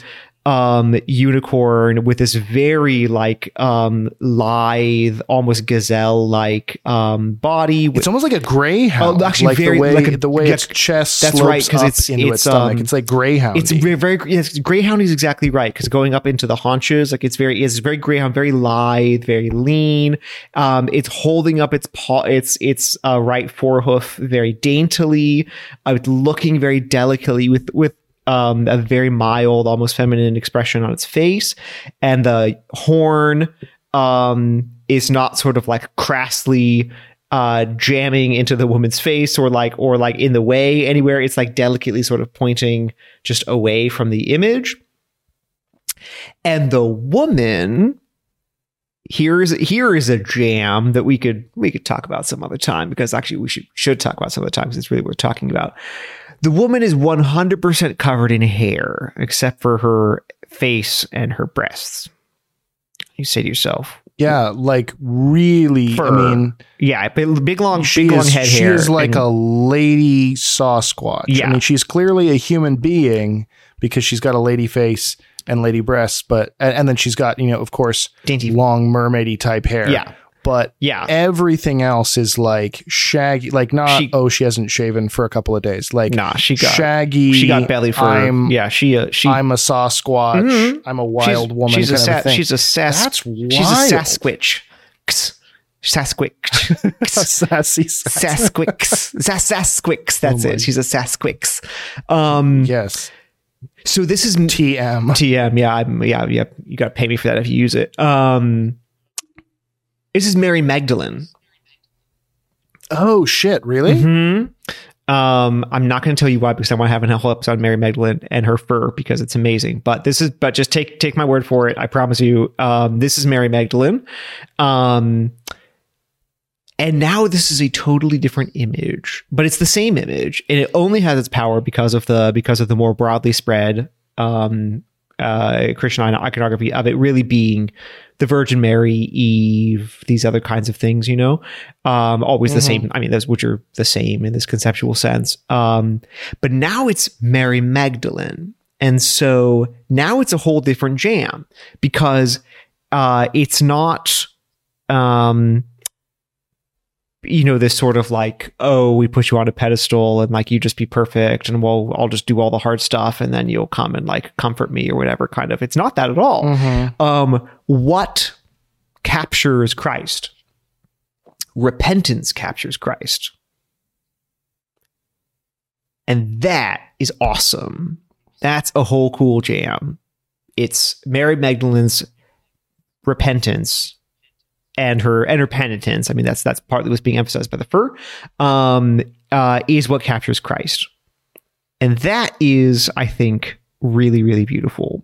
Um unicorn with this very like um lithe almost gazelle like um body with It's almost like a greyhound. Oh, actually like very- the way like a- the way its chest that's slopes right, 'cause up it's- into its, it's, stomach. um, it's like greyhound. it's very, very yes, greyhound is exactly right because going up into the haunches, like it's very, it's very greyhound, very lithe, very lean. Um, it's holding up its paw, its its uh, right forehoof very daintily. Uh, looking very delicately with with um, a very mild, almost feminine expression on its face, and the horn um, is not sort of like crassly uh jamming into the woman's face or like or like in the way anywhere. It's like delicately sort of pointing just away from the image. And the woman here is here is a jam that we could we could talk about some other time because actually we should should talk about some other time because it's really worth talking about the woman is 100% covered in hair except for her face and her breasts you say to yourself yeah, like really. Fur. I mean, yeah big, long she big long head she hair is like and- a lady Sasquatch. Yeah. I mean, she's clearly a human being because she's got a lady face and lady breasts, but and, and then she's got you know, of course, dainty long mermaidy type hair. yeah but yeah everything else is like shaggy. Like not She- oh, she hasn't shaven for a couple of days. Like nah she got shaggy. she got belly fur I'm yeah she uh, she I'm a Sasquatch. Mhm. I'm a she's- wild woman. she's a sa- she's a sas- That's wild. she's a sasquatch sasquatch sassy. Sasquix. Sas- Sasquix. That's Oh it. She's a Sasquix. Um, Yes. so this is TM. TM. Yeah, I'm, yeah, yeah. You got to pay me for that if you use it. Um, this is Mary Magdalene. Oh shit! Really? Mhm. Um, I'm not going to tell you why because I want to have a whole episode on Mary Magdalene and her fur because it's amazing. But this is, but just take take my word for it. I promise you. Um, this is Mary Magdalene. Um, and now this is a totally different image, but it's the same image, and it only has its power because of the because of the more broadly spread um, uh, Christian iconography of it really being the Virgin Mary, Eve, these other kinds of things, you know, um, always the Mhm. same. I mean, those which are the same in this conceptual sense. Um, but now it's Mary Magdalene. And so now it's a whole different jam because uh, it's not, um, you know, this sort of like, oh, we put you on a pedestal and like you just be perfect and well, I'll just do all the hard stuff and then you'll come and like comfort me or whatever kind of. It's not that at all Mhm. um, what captures Christ? Repentance captures Christ. And that is awesome. That's a whole cool jam. It's Mary Magdalene's repentance and her and her penitence. I mean, that's that's partly what's being emphasized by the fur. Um, uh, is what captures Christ, and that is, I think, really really beautiful.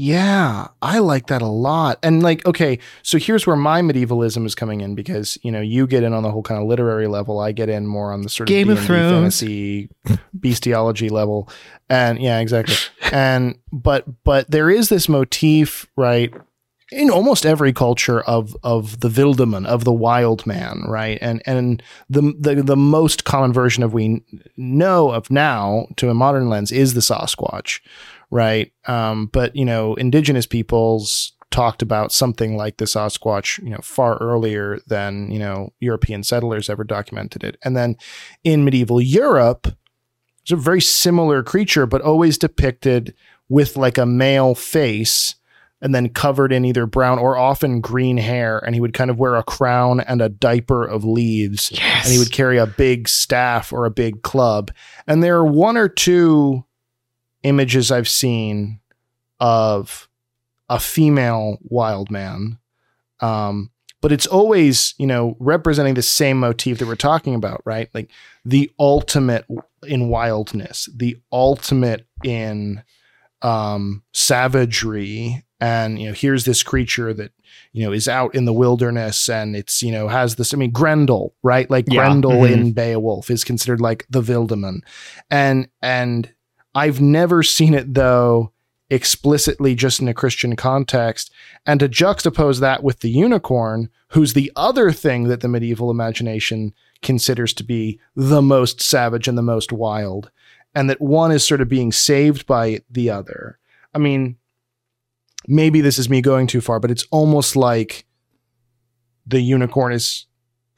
Yeah, I like that a lot. And like, okay, so here's where my medievalism is coming in because you know you get in on the whole kind of literary level. I get in more on the sort of Game of D&D Thrones. fantasy bestiology level. And yeah, exactly. and but but there is this motif, right? In almost every culture of of the Wildemann, of the wild man, right? And and the the the most common version of we know of now to a modern lens is the Sasquatch, right? Um, but you know, indigenous peoples talked about something like the Sasquatch, you know, far earlier than you know European settlers ever documented it. And then in medieval Europe, It's a very similar creature, but always depicted with like a male face and then covered in either brown or often green hair. And he would kind of wear a crown and a diaper of leaves. Yes. And he would carry a big staff or a big club. And there are one or two images I've seen of a female wild man. Um, but it's always, you know, representing the same motif that we're talking about, right? Like the ultimate in wildness, the ultimate in um, savagery. And, you know, here's this creature that, you know, is out in the wilderness and it's, you know, has this, I mean, Grendel, right? Like Yeah. Grendel Mhm. in Beowulf is considered like the Wildeman. And, and I've never seen it though explicitly just in a Christian context. And to juxtapose that with the unicorn, who's the other thing that the medieval imagination considers to be the most savage and the most wild, and that one is sort of being saved by the other. I mean, maybe this is me going too far, but it's almost like the unicorn is.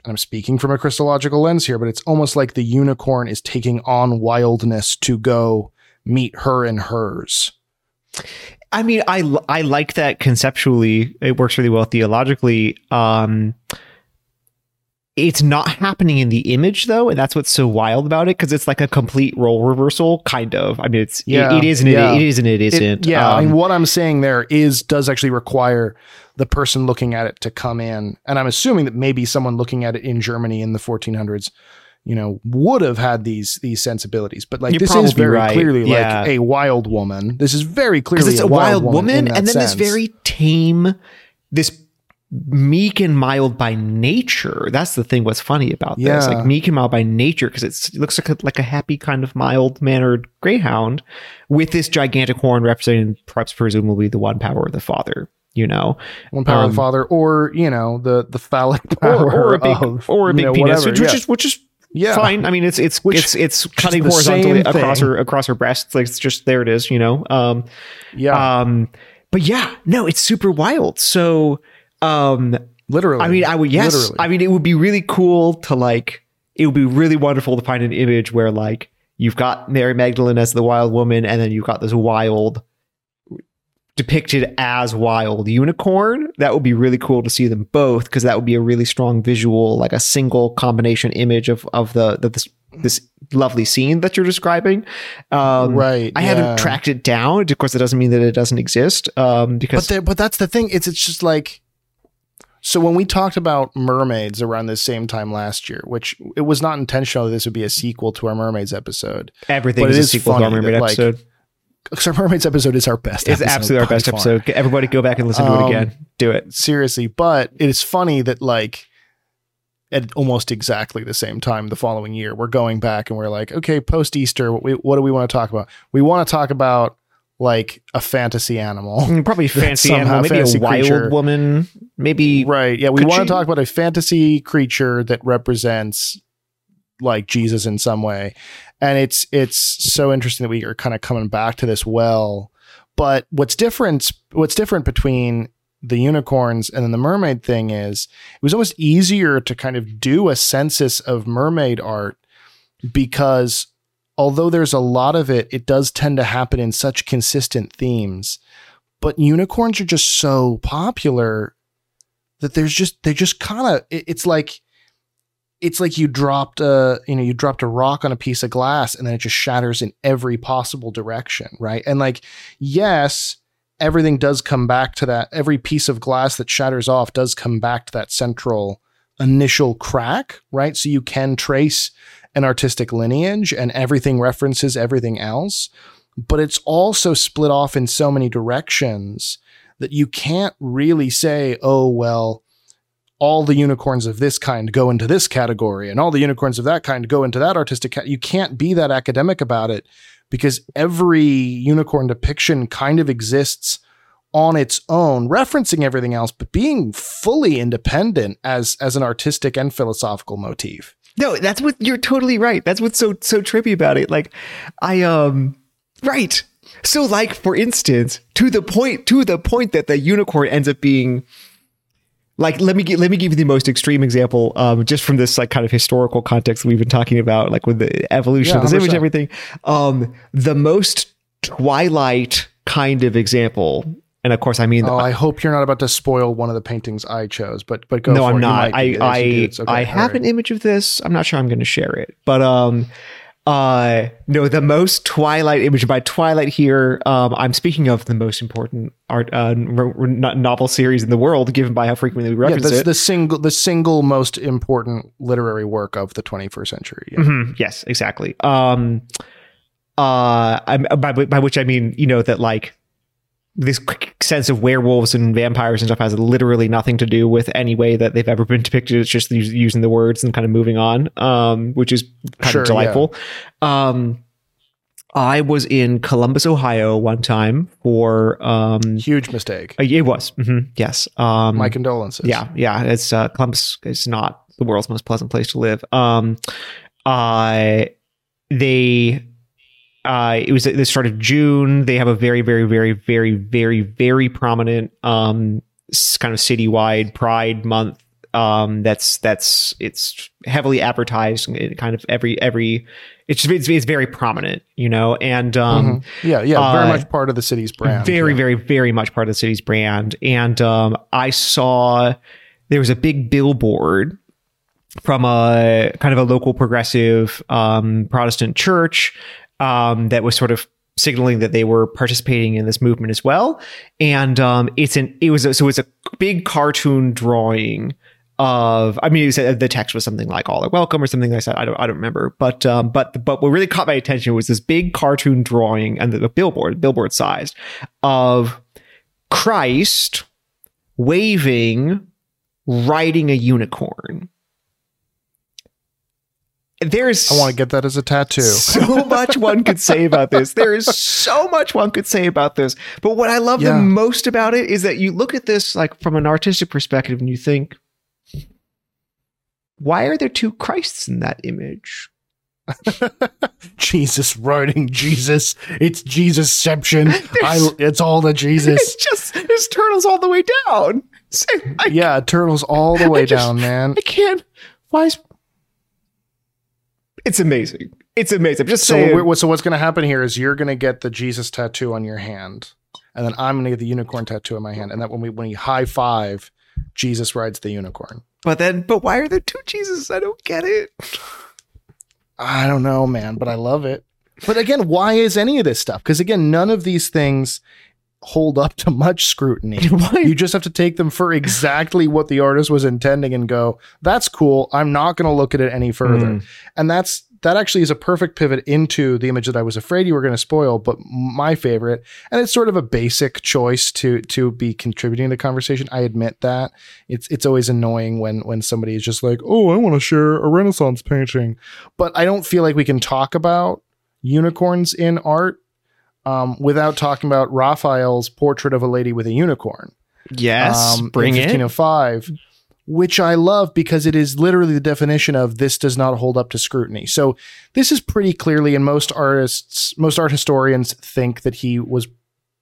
I'm speaking from a Christological lens here, but it's almost like the unicorn is taking on wildness to go meet her and hers. I mean, I I like that conceptually. It works really well theologically. Um, it's not happening in the image though, and that's what's so wild about it because it's like a complete role reversal, kind of. I mean, it's Yeah, it, it is and yeah. it, it is and it It- isn't. yeah, I mean, Um, what I'm saying there is does actually require the person looking at it to come in, and I'm assuming that maybe someone looking at it in Germany in the 1400s, you know, would have had these these sensibilities. But like this is very right. clearly Yeah. like a wild woman. This is very clearly it's a wild woman, in that and then sense. this very tame, this meek and mild by nature. That's the thing. What's funny about this, Yeah. like meek and mild by nature, because it looks like a, like a happy kind of mild mannered greyhound with this gigantic horn representing perhaps presumably the one power of the father. You know, one power of um, the father, or you know the the phallic or, power or a big of, or a you big know, penis, whatever. which, yeah. is which is Yeah. fine. I mean, it's it's Which- it's it's cutting horizontally across her across her breasts. Like it's just there. It is. You know. Um, yeah, um, but yeah, no, it's super wild. So, um, literally. I mean, I would yes. Literally. I mean, it would be really cool to like. It would be really wonderful to find an image where like you've got Mary Magdalene as the wild woman, and then you've got this wild depicted as wild unicorn. That would be really cool to see them both because that would be a really strong visual, like a single combination image of of the, the this this lovely scene that you're describing. Um, right. I yeah. haven't tracked it down. Of course, it doesn't mean that it doesn't exist. Um, because but there, but that's the thing. It's it's just like so when we talked about mermaids around the same time last year, which it was not intentional that this would be a sequel to our mermaids episode. everything but is a sequel to our Mermaid that, like, episode. Because our mermaids episode is our best. It's episode absolutely our best far. episode. Everybody go back and listen to it Um, again. Do it. Seriously, but it is funny that like at almost exactly the same time the following year, we're going back and we're like, okay, post Easter, what, we, what do we want to talk about? We want to talk about like a fantasy animal. Mm, Probably fancy animal, maybe fantasy a wild creature. woman, maybe Right. Yeah. We Could want to talk about a fantasy creature that represents like Jesus in some way. And it's it's so interesting that we are kind of coming back to this well. But what's different what's different between the unicorns and then the mermaid thing is it was almost easier to kind of do a census of mermaid art because although there's a lot of it, it does tend to happen in such consistent themes. But unicorns are just so popular that there's just they just kind of it, it's like it's like you dropped a you know you dropped a rock on a piece of glass and then it just shatters in every possible direction right and like yes everything does come back to that every piece of glass that shatters off does come back to that central initial crack right so you can trace an artistic lineage and everything references everything else but it's also split off in so many directions that you can't really say, oh, well, all the unicorns of this kind go into this category and all the unicorns of that kind go into that artistic cat. You can't be that academic about it because every unicorn depiction kind of exists on its own, referencing everything else, but being fully independent as as an artistic and philosophical motif. No, that's what you're totally right. That's what's so so trippy about it. Like I um right. So like for instance, to the point to the point that the unicorn ends up being like let me let me give you the most extreme example um, just from this like kind of historical context that we've been talking about like with the evolution yeah, of this 100%. image everything um, the most twilight kind of example and of course i mean oh i hope you're not about to spoil one of the paintings i chose but but go no i'm it. not i I, okay, I have right. an image of this i'm not sure i'm going to share it but um uh, no, the most Twilight image by Twilight here. Um, I'm speaking of the most important art uh, novel series in the world, given by how frequently we reference yeah, that's it. The single, the single most important literary work of the 21st century. Yeah. Mm-hmm. Yes, exactly. Um, uh, by, by which I mean, you know, that like this sense of werewolves and vampires and stuff has literally nothing to do with any way that they've ever been depicted. It's just using the words and kind of moving on, um, which is kind sure, of delightful. Yeah. Um, I was in Columbus, Ohio one time for um, huge mistake. Uh, it was mm-hmm, yes. Um, My condolences. Yeah, yeah. It's uh, Columbus is not the world's most pleasant place to live. Um, uh, they uh, it was at the start of June. They have a very, very, very, very, very, very prominent um, kind of citywide Pride Month. Um, that's that's it's heavily advertised. Kind of every every it's it's, it's very prominent, you know. And um, mm-hmm. yeah, yeah, very uh, much part of the city's brand. Very, yeah. very, very much part of the city's brand. And um, I saw there was a big billboard from a kind of a local progressive um, Protestant church um, that was sort of signaling that they were participating in this movement as well. And um, it's an it was a, so it's a big cartoon drawing of I mean the text was something like all are welcome or something like that. I don't I don't remember. But um, but but what really caught my attention was this big cartoon drawing and the, the billboard billboard sized of Christ waving riding a unicorn there's I want to get that as a tattoo. So much one could say about this. There is so much one could say about this. But what I love yeah. the most about it is that you look at this like from an artistic perspective and you think, why are there two Christs in that image? Jesus writing Jesus. It's Jesusception. I, it's all the Jesus. It's just his turtles all the way down. I, yeah, turtles all the way just, down, man. I can't. Why is it's amazing. It's amazing. I'm just so saying. What, so what's going to happen here is you're going to get the Jesus tattoo on your hand, and then I'm going to get the unicorn tattoo on my hand, and that when we when we high five, Jesus rides the unicorn. But then, but why are there two Jesus? I don't get it. I don't know, man, but I love it. But again, why is any of this stuff? Because again, none of these things hold up to much scrutiny. you just have to take them for exactly what the artist was intending and go, that's cool. I'm not going to look at it any further. Mm. And that's that actually is a perfect pivot into the image that I was afraid you were going to spoil, but my favorite. And it's sort of a basic choice to to be contributing to the conversation. I admit that. It's it's always annoying when when somebody is just like, "Oh, I want to share a Renaissance painting." But I don't feel like we can talk about unicorns in art um, without talking about Raphael's portrait of a lady with a unicorn. Yes, um, bring in 1505, it. which I love because it is literally the definition of this does not hold up to scrutiny. So this is pretty clearly, and most artists, most art historians think that he was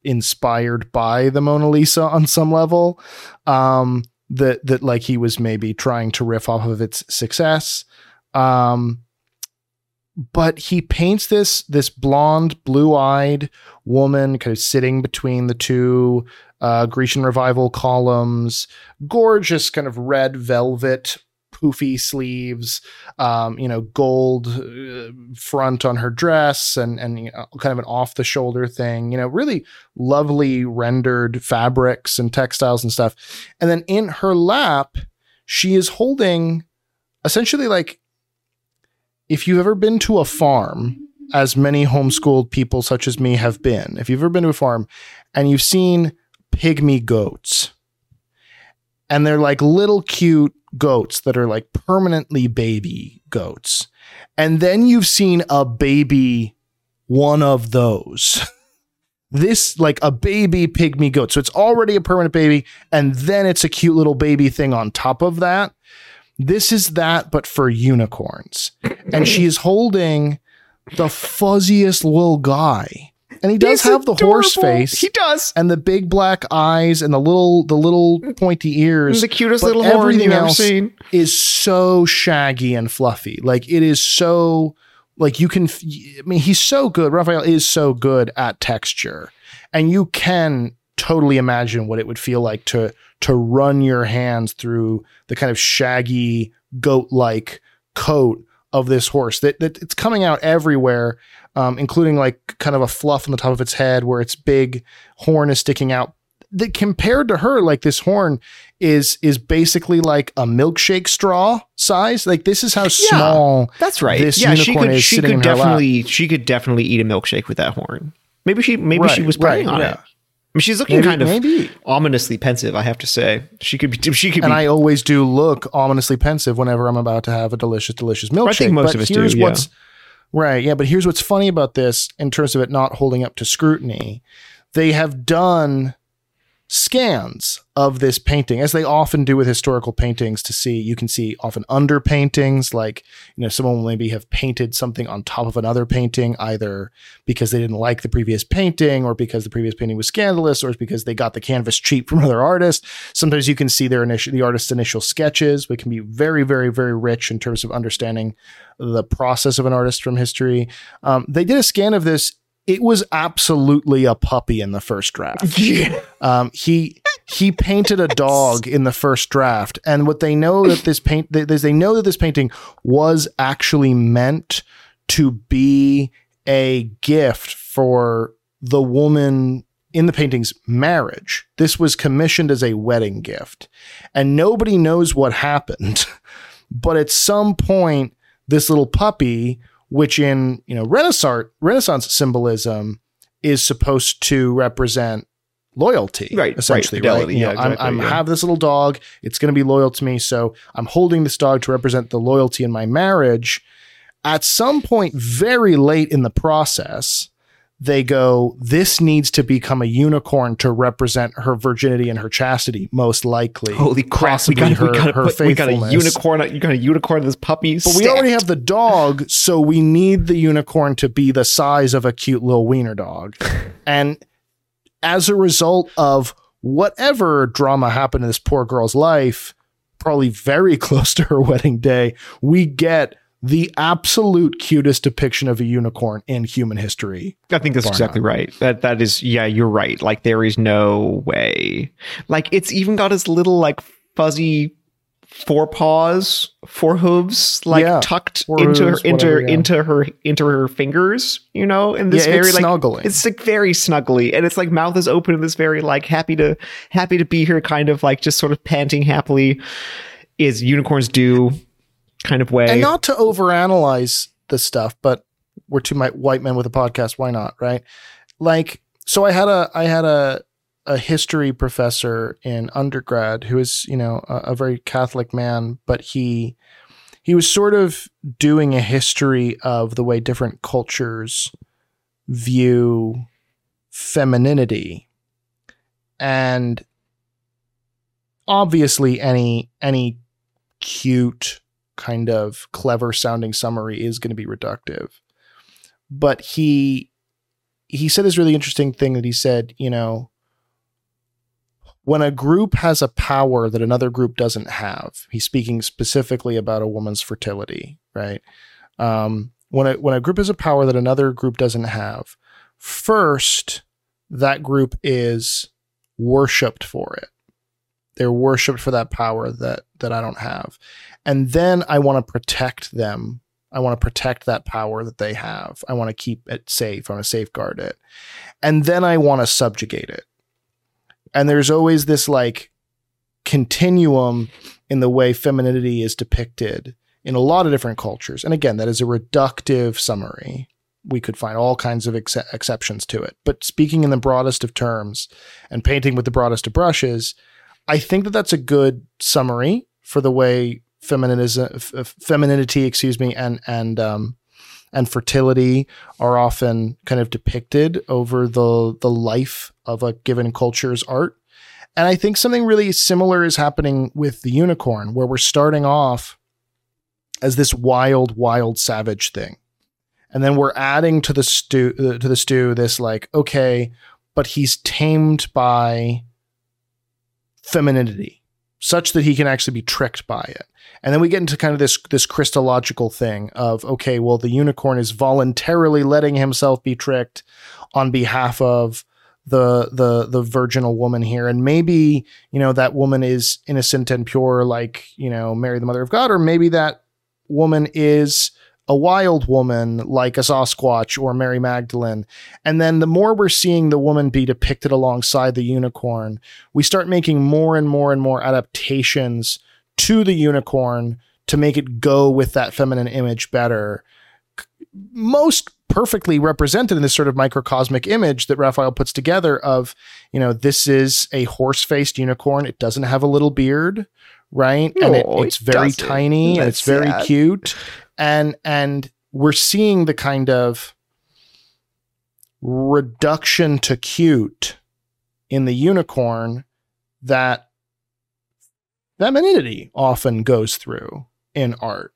inspired by the Mona Lisa on some level. Um, that that like he was maybe trying to riff off of its success. Um, but he paints this this blonde, blue-eyed woman kind of sitting between the two uh, Grecian revival columns, gorgeous kind of red velvet poofy sleeves, um, you know, gold uh, front on her dress, and and you know, kind of an off the shoulder thing. You know, really lovely rendered fabrics and textiles and stuff. And then in her lap, she is holding essentially like if you've ever been to a farm, as many homeschooled people such as me have been, if you've ever been to a farm and you've seen pygmy goats, and they're like little cute goats that are like permanently baby goats, and then you've seen a baby one of those. this like a baby pygmy goat. So it's already a permanent baby, and then it's a cute little baby thing on top of that. This is that, but for unicorns. And she is holding the fuzziest little guy and he does He's have the horse face. He does. and the big black eyes and the little the little pointy ears. The cutest little horn everything you've ever else seen. is so shaggy and fluffy. Like it is so like you can. i mean, he's so good. Raphael is so good at texture, and you can totally imagine what it would feel like to to run your hands through the kind of shaggy goat like coat of this horse that, that it's coming out everywhere um, including like kind of a fluff on the top of its head where its big horn is sticking out that compared to her like this horn is is basically like a milkshake straw size like this is how small That's right. this yeah, she unicorn could. is She sitting could in her lap. definitely. She could definitely eat a milkshake with that horn. Maybe she. Maybe Right, she was planning right, on yeah. it. I mean, she's looking maybe, kind of maybe ominously pensive. I have to say, she could be. She could and be. I always do look ominously pensive whenever I'm about to have a delicious, delicious milkshake. I think most but of us here's do, yeah. right, yeah. But here's what's funny about this in terms of it not holding up to scrutiny. They have done scans of this painting, as they often do with historical paintings. To see, you can see often under paintings, like you know, someone will maybe have painted something on top of another painting, either because they didn't like the previous painting, or because the previous painting was scandalous, or because they got the canvas cheap from another artist. Sometimes you can see their initial, the artist's initial sketches, which can be very, very, very rich in terms of understanding the process of an artist from history. Um, they did a scan of this. It was absolutely a puppy in the first draft. yeah. Um, he he painted a dog in the first draft, and what they know that this paint they, they know that this painting was actually meant to be a gift for the woman in the painting's marriage. This was commissioned as a wedding gift, and nobody knows what happened. But at some point, this little puppy, which in you know Renaissance Renaissance symbolism is supposed to represent loyalty, Right, right, Essentially, fidelity, right? You yeah, know, I'm, exactly, I'm yeah. have this little dog. It's going to be loyal to me, so I'm holding this dog to represent the loyalty in my marriage. At some point, very late in the process, they go, "This needs to become a unicorn to represent her virginity and her chastity, most likely." Holy crap! We got, we, her- got her put, we got a unicorn. You got a unicorn. This puppy. But we already have the dog, so we need the unicorn to be the size of a cute little wiener dog. and as a result of whatever drama happened in this poor girl's life, probably very close to her wedding day, we get the absolute cutest depiction of a unicorn in human history. I think that's Bar exactly right. That that is yeah, you're right. Like there is no way. Like it's even got its little like fuzzy forepaws, forehooves, like Yeah, tucked into her into whatever, yeah. into her into her fingers, you know, and this yeah, very it's like snuggling. it's like very snuggly and it's like mouth is open and this very like happy to happy to be here kind of like just sort of panting happily is unicorns do kind of way. and not to overanalyze the stuff, but we're two white men with a podcast. Why not? Right? Like, so I had a I had a a history professor in undergrad who is you know a, a very Catholic man, but he he was sort of doing a history of the way different cultures view femininity and obviously any any cute kind of clever sounding summary is going to be reductive. But he he said this really interesting thing that he said you know when a group has a power that another group doesn't have he's speaking specifically about a woman's fertility right? Um, when a when a group has a power that another group doesn't have first that group is worshipped for it they're worshipped for that power that that I don't have. And then I want to protect them. I want to protect that power that they have. I want to keep it safe. I want to safeguard it. And then I want to subjugate it. And there's always this like continuum in the way femininity is depicted in a lot of different cultures. And again, that is a reductive summary. We could find all kinds of ex- exceptions to it. But speaking in the broadest of terms and painting with the broadest of brushes, I think that that's a good summary for the way feminism, f- femininity, excuse me, and and um, and fertility are often kind of depicted over the the life of a given culture's art. And I think something really similar is happening with the unicorn, where we're starting off as this wild, wild, savage thing. and then we're adding to the stew to the stew this like okay but he's tamed by femininity such that he can actually be tricked by it. And then we get into kind of this this christological thing of okay well the unicorn is voluntarily letting himself be tricked on behalf of the the the virginal woman here. And maybe you know that woman is innocent and pure like you know mary the mother of god or maybe that woman is a wild woman like a Sasquatch or Mary Magdalene. And then the more we're seeing the woman be depicted alongside the unicorn, we start making more and more and more adaptations to the unicorn to make it go with that feminine image better. Most perfectly represented in this sort of microcosmic image that Raphael puts together of, you know, this is a horse-faced unicorn. It doesn't have a little beard, right? No, and it, it's very tiny and it's very sad. cute. And and we're seeing the kind of reduction to cute in the unicorn that femininity often goes through in art.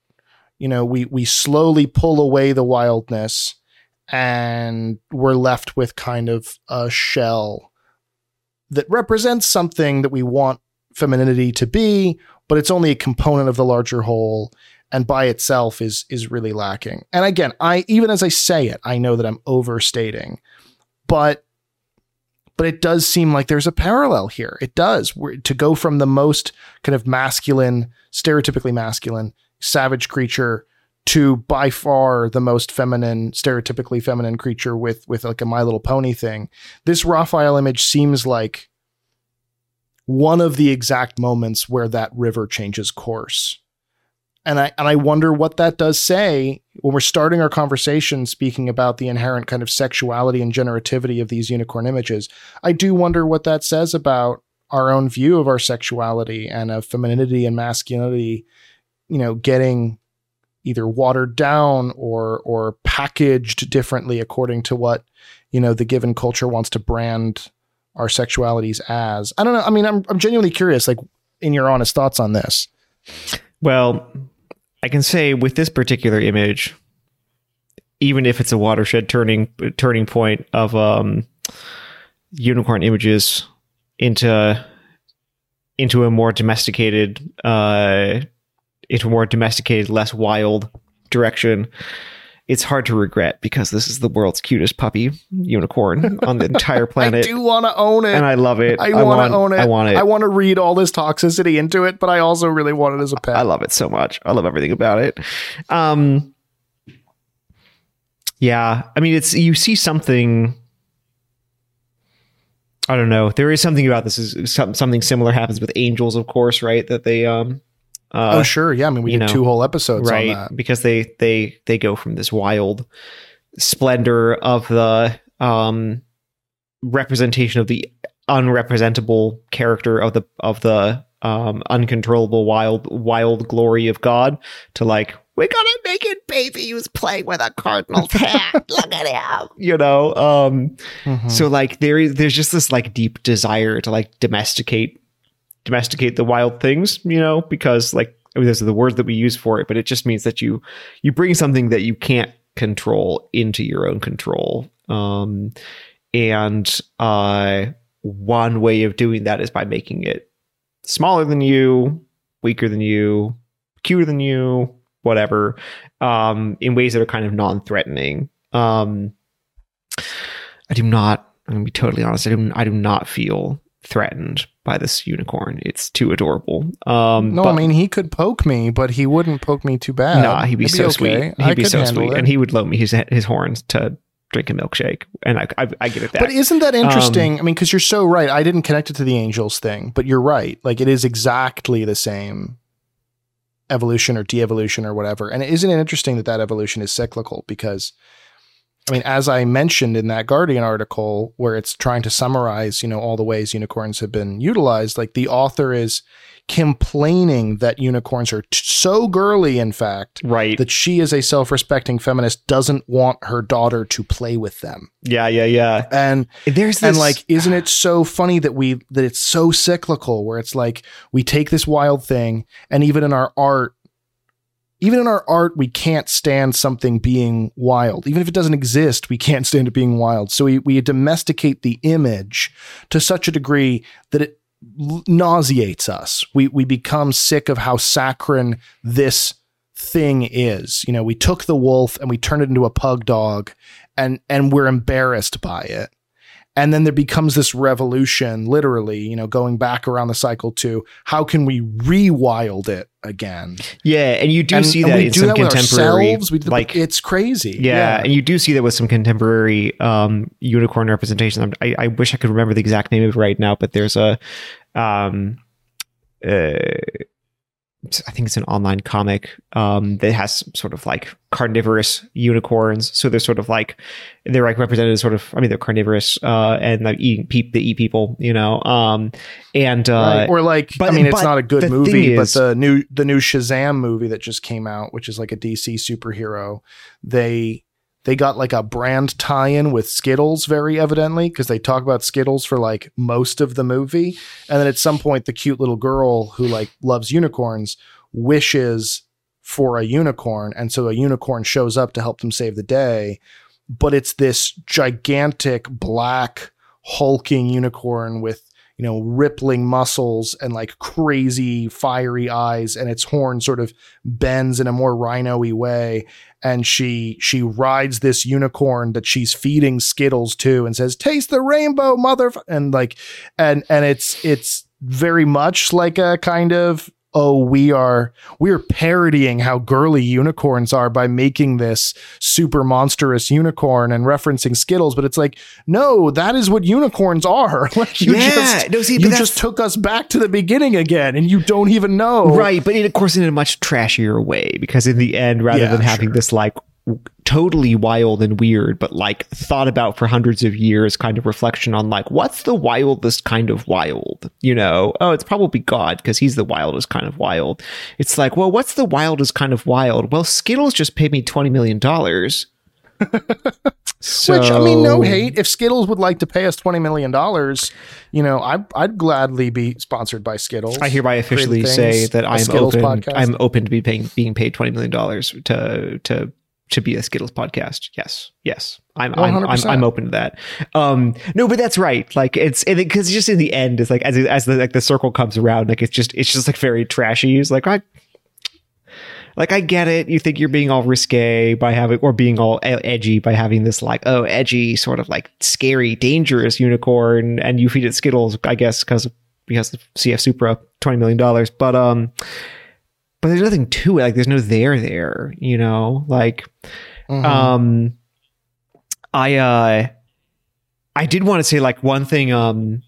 You know, we we slowly pull away the wildness and we're left with kind of a shell that represents something that we want femininity to be, but it's only a component of the larger whole and by itself is is really lacking. And again, I even as I say it, I know that I'm overstating. But but it does seem like there's a parallel here. It does. We're, to go from the most kind of masculine, stereotypically masculine, savage creature to by far the most feminine, stereotypically feminine creature with with like a My Little Pony thing. This Raphael image seems like one of the exact moments where that river changes course. And I and I wonder what that does say when we're starting our conversation speaking about the inherent kind of sexuality and generativity of these unicorn images. I do wonder what that says about our own view of our sexuality and of femininity and masculinity, you know, getting either watered down or or packaged differently according to what, you know, the given culture wants to brand our sexualities as. I don't know. I mean, I'm I'm genuinely curious, like in your honest thoughts on this. Well, I can say with this particular image, even if it's a watershed turning turning point of um, unicorn images into into a more domesticated, uh, into a more domesticated, less wild direction, it's hard to regret because this is the world's cutest puppy unicorn on the entire planet, I do want to own it. and I love it. I, want to own it. I want it. I want to read all this toxicity into it, but I also really want it as a pet. I love it so much. I love everything about it. Um, yeah, I mean, it's you see something. I don't know. There is something about this. Is something similar happens with angels, of course, right? That they um, uh, oh sure, yeah. I mean, we did know, two whole episodes right on that. because they they they go from this wild splendor of the um representation of the unrepresentable character of the of the um uncontrollable wild wild glory of god to like we got a naked baby who's playing with a cardinal's hat look at him you know um Mhm. so like there is there's just this like deep desire to like domesticate domesticate the wild things, you know, because like I mean, those are the words that we use for it, but it just means that you you bring something that you can't control into your own control. Um and uh one way of doing that is by making it smaller than you, weaker than you, cuter than you, whatever, um, in ways that are kind of non-threatening. Um, I do not. I'm gonna be totally honest. I do. I do not feel threatened by this unicorn. It's too adorable. Um, no, but- I mean he could poke me, but he wouldn't poke me too bad. Nah, he'd be It'd so okay. sweet. He'd I be could so sweet, it. and he would loan me his his horns to drink a milkshake, and I I, I give it that. But isn't that Um, interesting? I mean, because you're so right. I didn't connect it to the angels thing, but you're right. Like it is exactly the same evolution or de-evolution or whatever. And isn't it interesting that that evolution is cyclical? Because I mean, as I mentioned in that Guardian article, where it's trying to summarize, you know, all the ways unicorns have been utilized, like the author is complaining that unicorns are t- so girly, in fact, right? that she, as a self-respecting feminist, doesn't want her daughter to play with them. yeah, yeah, yeah. And There's this and like isn't it so funny that we that it's so cyclical where it's like we take this wild thing and even in our art even in our art, we can't stand something being wild. Even if it doesn't exist, we can't stand it being wild. So we, we domesticate the image to such a degree that it nauseates us. We, we become sick of how saccharine this thing is. You know, we took the wolf and we turned it into a pug dog and, and we're embarrassed by it and then there becomes this revolution literally you know going back around the cycle to how can we rewild it again? Yeah and you do and, see that we in do some that contemporary we like it's crazy. Yeah, yeah, and you do see that with some contemporary um, unicorn representation. I, I wish i could remember the exact name of it right now but there's a um, uh, I think it's an online comic um, that has sort of like carnivorous unicorns. So they're sort of like they're like represented as sort of I mean they're carnivorous uh, and like eating peep they eat people, you know. Um, and uh, right. or like but, I mean it's not a good movie, but the new the new Shazam movie that just came out, which is like a DC superhero, they they got like a brand tie-in with Skittles very evidently because they talk about Skittles for like most of the movie. And then at some point the cute little girl who like loves unicorns wishes for a unicorn. And so a unicorn shows up to help them save the day. But it's this gigantic black hulking unicorn with you know, rippling muscles and like crazy fiery eyes, and its horn sort of bends in a more rhino-y way. And she she rides this unicorn that she's feeding Skittles to, and says, "Taste the rainbow, mother!" And like, and and it's it's very much like a kind of oh we are we're parodying how girly unicorns are by making this super monstrous unicorn and referencing skittles but it's like no that is what unicorns are like you yeah, just no, see, you just took us back to the beginning again and you don't even know right but in, of course in a much trashier way because in the end rather yeah, than having sure. this like totally wild and weird, but like thought about for hundreds of years kind of reflection on like, what's the wildest kind of wild? You know, oh, it's probably God because he's the wildest kind of wild. It's like, well, what's the wildest kind of wild? Well, Skittles just paid me $20 million. so, Which I mean, no hate. If Skittles would like to pay us twenty million dollars, you know, I, I'd gladly be sponsored by Skittles. I hereby officially say that I'm open. Podcast. I'm open to be paying being paid twenty million dollars to to to be a Skittles podcast. Yes, yes, I'm I'm, I'm, I'm open to that. Um, no, but that's right. Like it's because it, just in the end, it's like as as the like the circle comes around, like it's just it's just like very trashy. It's like I. Like I get it. You think you're being all risque by having, or being all edgy by having this like, oh, edgy, sort of like scary, dangerous unicorn, and you feed it Skittles, I guess, because because the CF Supra, twenty million dollars. But um, but there's nothing to it. Like there's no there there, you know? Like mm-hmm. um I uh I did want to say like one thing um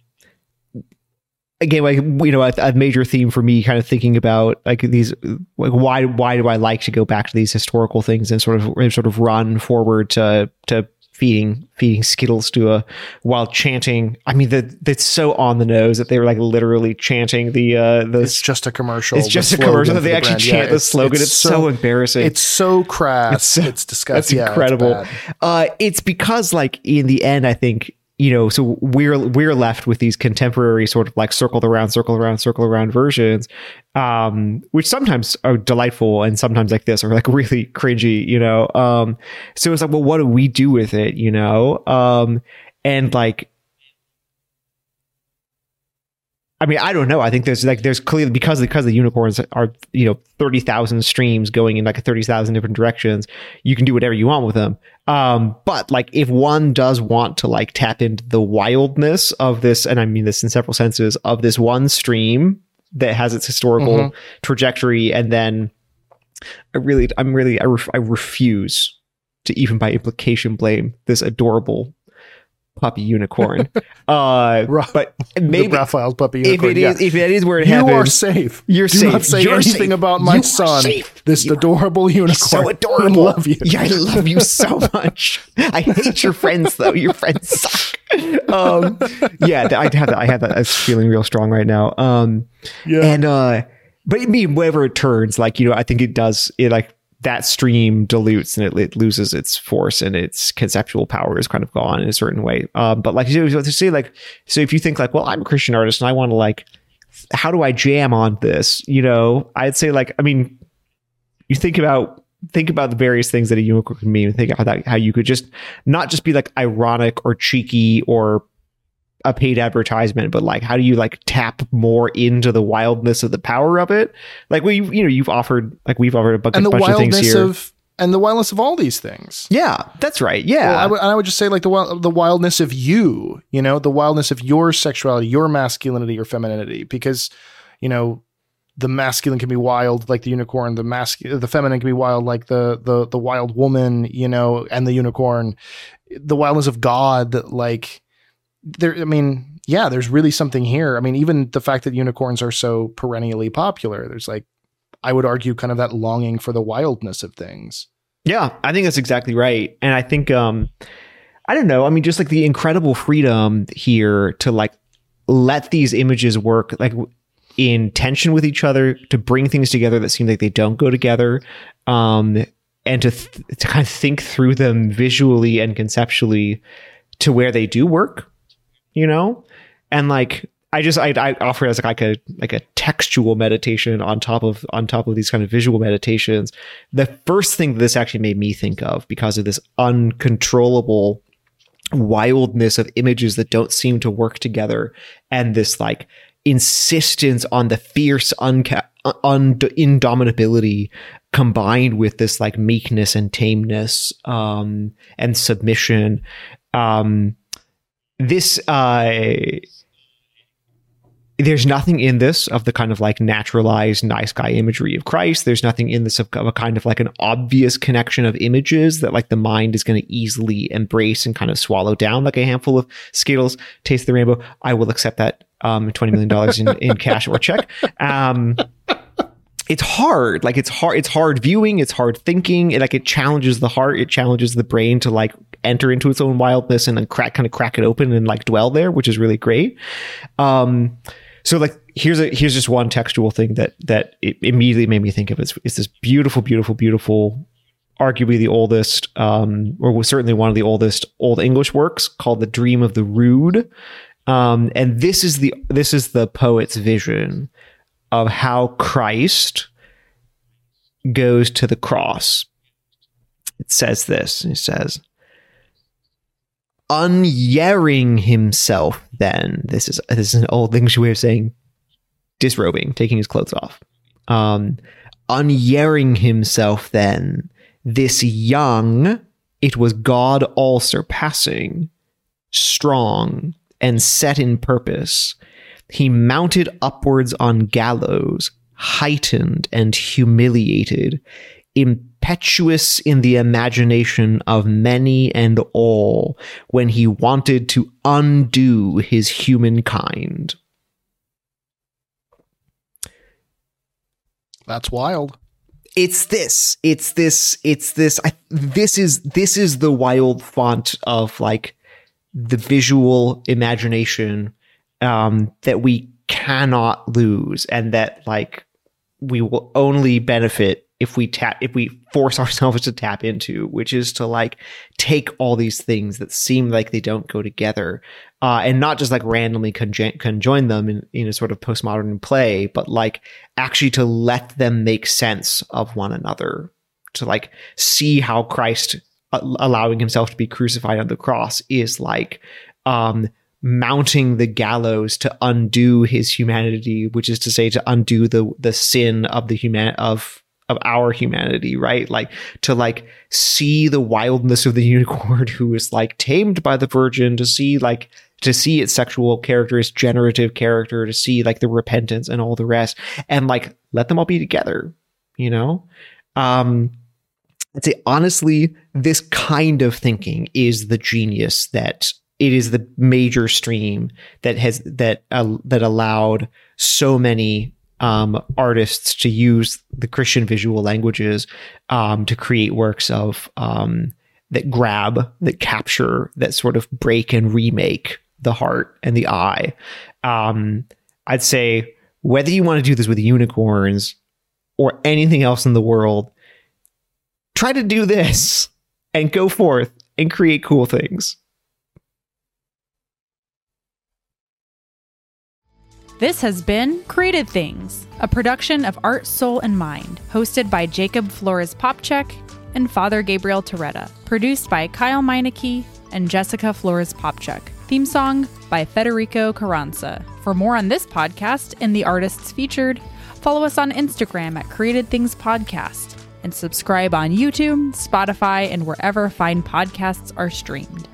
again like you know a, a, major theme for me kind of thinking about like these like why why do I like to go back to these historical things and sort of sort of run forward to to feeding feeding Skittles to a while chanting. I mean, that that's so on the nose that they were like literally chanting the uh the. It's just a commercial. It's just a commercial that they the actually brand. chant yeah, the slogan. It's, it's so, so, embarrassing. It's so crass. It's, so, it's disgusting. That's incredible. Yeah, it's, uh, it's because like in the end, I think you know, so we're we're left with these contemporary sort of like circle around, circle around, circle around versions, um, which sometimes are delightful and sometimes like this are like really cringy, you know. Um, so it's like, well, what do we do with it, you know? Um, and like I mean, I don't know. I think there's like there's clearly because because the unicorns are you know thirty thousand streams going in like thirty thousand different directions. You can do whatever you want with them. Um, but like if one does want to like tap into the wildness of this, and I mean this in several senses of this one stream that has its historical mm-hmm. trajectory, and then I really, I'm really, I, ref- I refuse to even by implication blame this adorable puppy unicorn. Uh, but maybe the Raphael's puppy unicorn. If it is, yeah. if it is where it you happens, you are safe. You're Do safe. not say you're anything safe. about my you son. This you adorable unicorn. So adorable. I love you. Yeah, I love you so much. I hate your friends though. Your friends suck. Um, yeah, I have that. I have that. That's feeling real strong right now. Um, yeah, and uh, but I mean, wherever it turns, like you know, I think it does. It like that stream dilutes and it, it, loses its force and its conceptual power is kind of gone in a certain way. Um, but like to say, like, so if you think like, well, I'm a Christian artist and I want to like, how do I jam on this? You know, I'd say like, I mean, you think about think about the various things that a unicorn can mean. Think about that, how you could just not just be like ironic or cheeky or a paid advertisement, but like how do you like tap more into the wildness of the power of it? Like we, you know, you've offered like we've offered a bunch, and the bunch of things wildness here. of and the wildness of all these things. yeah, that's right. Yeah, Well, I would, I would just say like the the wildness of you, you know, the wildness of your sexuality, your masculinity, your femininity, because you know the masculine can be wild like the unicorn, the masculine, the feminine can be wild like the the the wild woman, you know, and the unicorn, the wildness of God, like there. I mean, yeah, there's really something here. I mean, even the fact that unicorns are so perennially popular, there's like, I would argue, kind of that longing for the wildness of things. Yeah, I think that's exactly right. And I think um I don't know, I mean just like the incredible freedom here to like let these images work like in tension with each other to bring things together that seem like they don't go together um and to th- to kind of think through them visually and conceptually to where they do work, you know? And like I just I, I offer it as like a like a textual meditation on top of on top of these kind of visual meditations. The first thing that this actually made me think of because of this uncontrollable wildness of images that don't seem to work together and this like insistence on the fierce unca- un- indomitability combined with this like meekness and tameness um and submission um this uh there's nothing in this of the kind of like naturalized nice guy imagery of Christ. There's nothing in this of, of a kind of like an obvious connection of images that like the mind is going to easily embrace and kind of swallow down like a handful of Skittles. Taste the rainbow. I will accept that um, twenty million dollars in, in cash or check. Um, it's hard. Like it's hard. It's hard viewing. It's hard thinking. It, like it challenges the heart. It challenges the brain to like enter into its own wildness and then crack, kind of crack it open and like dwell there, which is really great. Um, so like here's a here's just one textual thing that that it immediately made me think of. It's, it's this beautiful, beautiful, beautiful, arguably the oldest, um, or certainly one of the oldest old English works called "The Dream of the Rood." Um, and this is the this is the poet's vision of how Christ goes to the cross. It says this. It says, "Unyering himself." Then this is this is an old English way of saying disrobing, taking his clothes off. Um, unyering himself. Then this young, it was God all surpassing, strong and set in purpose. He mounted upwards on gallows, heightened and humiliated, impetuous in the imagination of many and all, when he wanted to undo his humankind. That's wild. It's this. It's this. It's this. I, this is this is the wild font of like the visual imagination um, that we cannot lose, and that like we will only benefit if we tap if we force ourselves to tap into, which is to like take all these things that seem like they don't go together, uh, and not just like randomly conjoin, conjoin them in, in a sort of postmodern play, but like actually to let them make sense of one another, to like see how Christ uh, allowing himself to be crucified on the cross is like um mounting the gallows to undo his humanity which is to say to undo the the sin of the human of of our humanity right? Like to like see the wildness of the unicorn who is like tamed by the virgin to see like to see its sexual character its generative character to see like the repentance and all the rest and like let them all be together you know? Um I'd say honestly, this kind of thinking is the genius that it is the major stream that has that uh, that allowed so many um, artists to use the Christian visual languages um, to create works of um, that grab, that capture, that sort of break and remake the heart and the eye. Um, I'd say whether you want to do this with unicorns or anything else in the world, try to do this and go forth and create cool things. This has been Created Things, a production of Art, Soul, and Mind, hosted by Jacob Flores Popchek and Father Gabriel Torretta, produced by Kyle Meineke and Jessica Flores Popchuk. Theme song by Federico Carranza. For more on this podcast and the artists featured, follow us on Instagram at Created Things Podcast and subscribe on YouTube, Spotify, and wherever fine podcasts are streamed.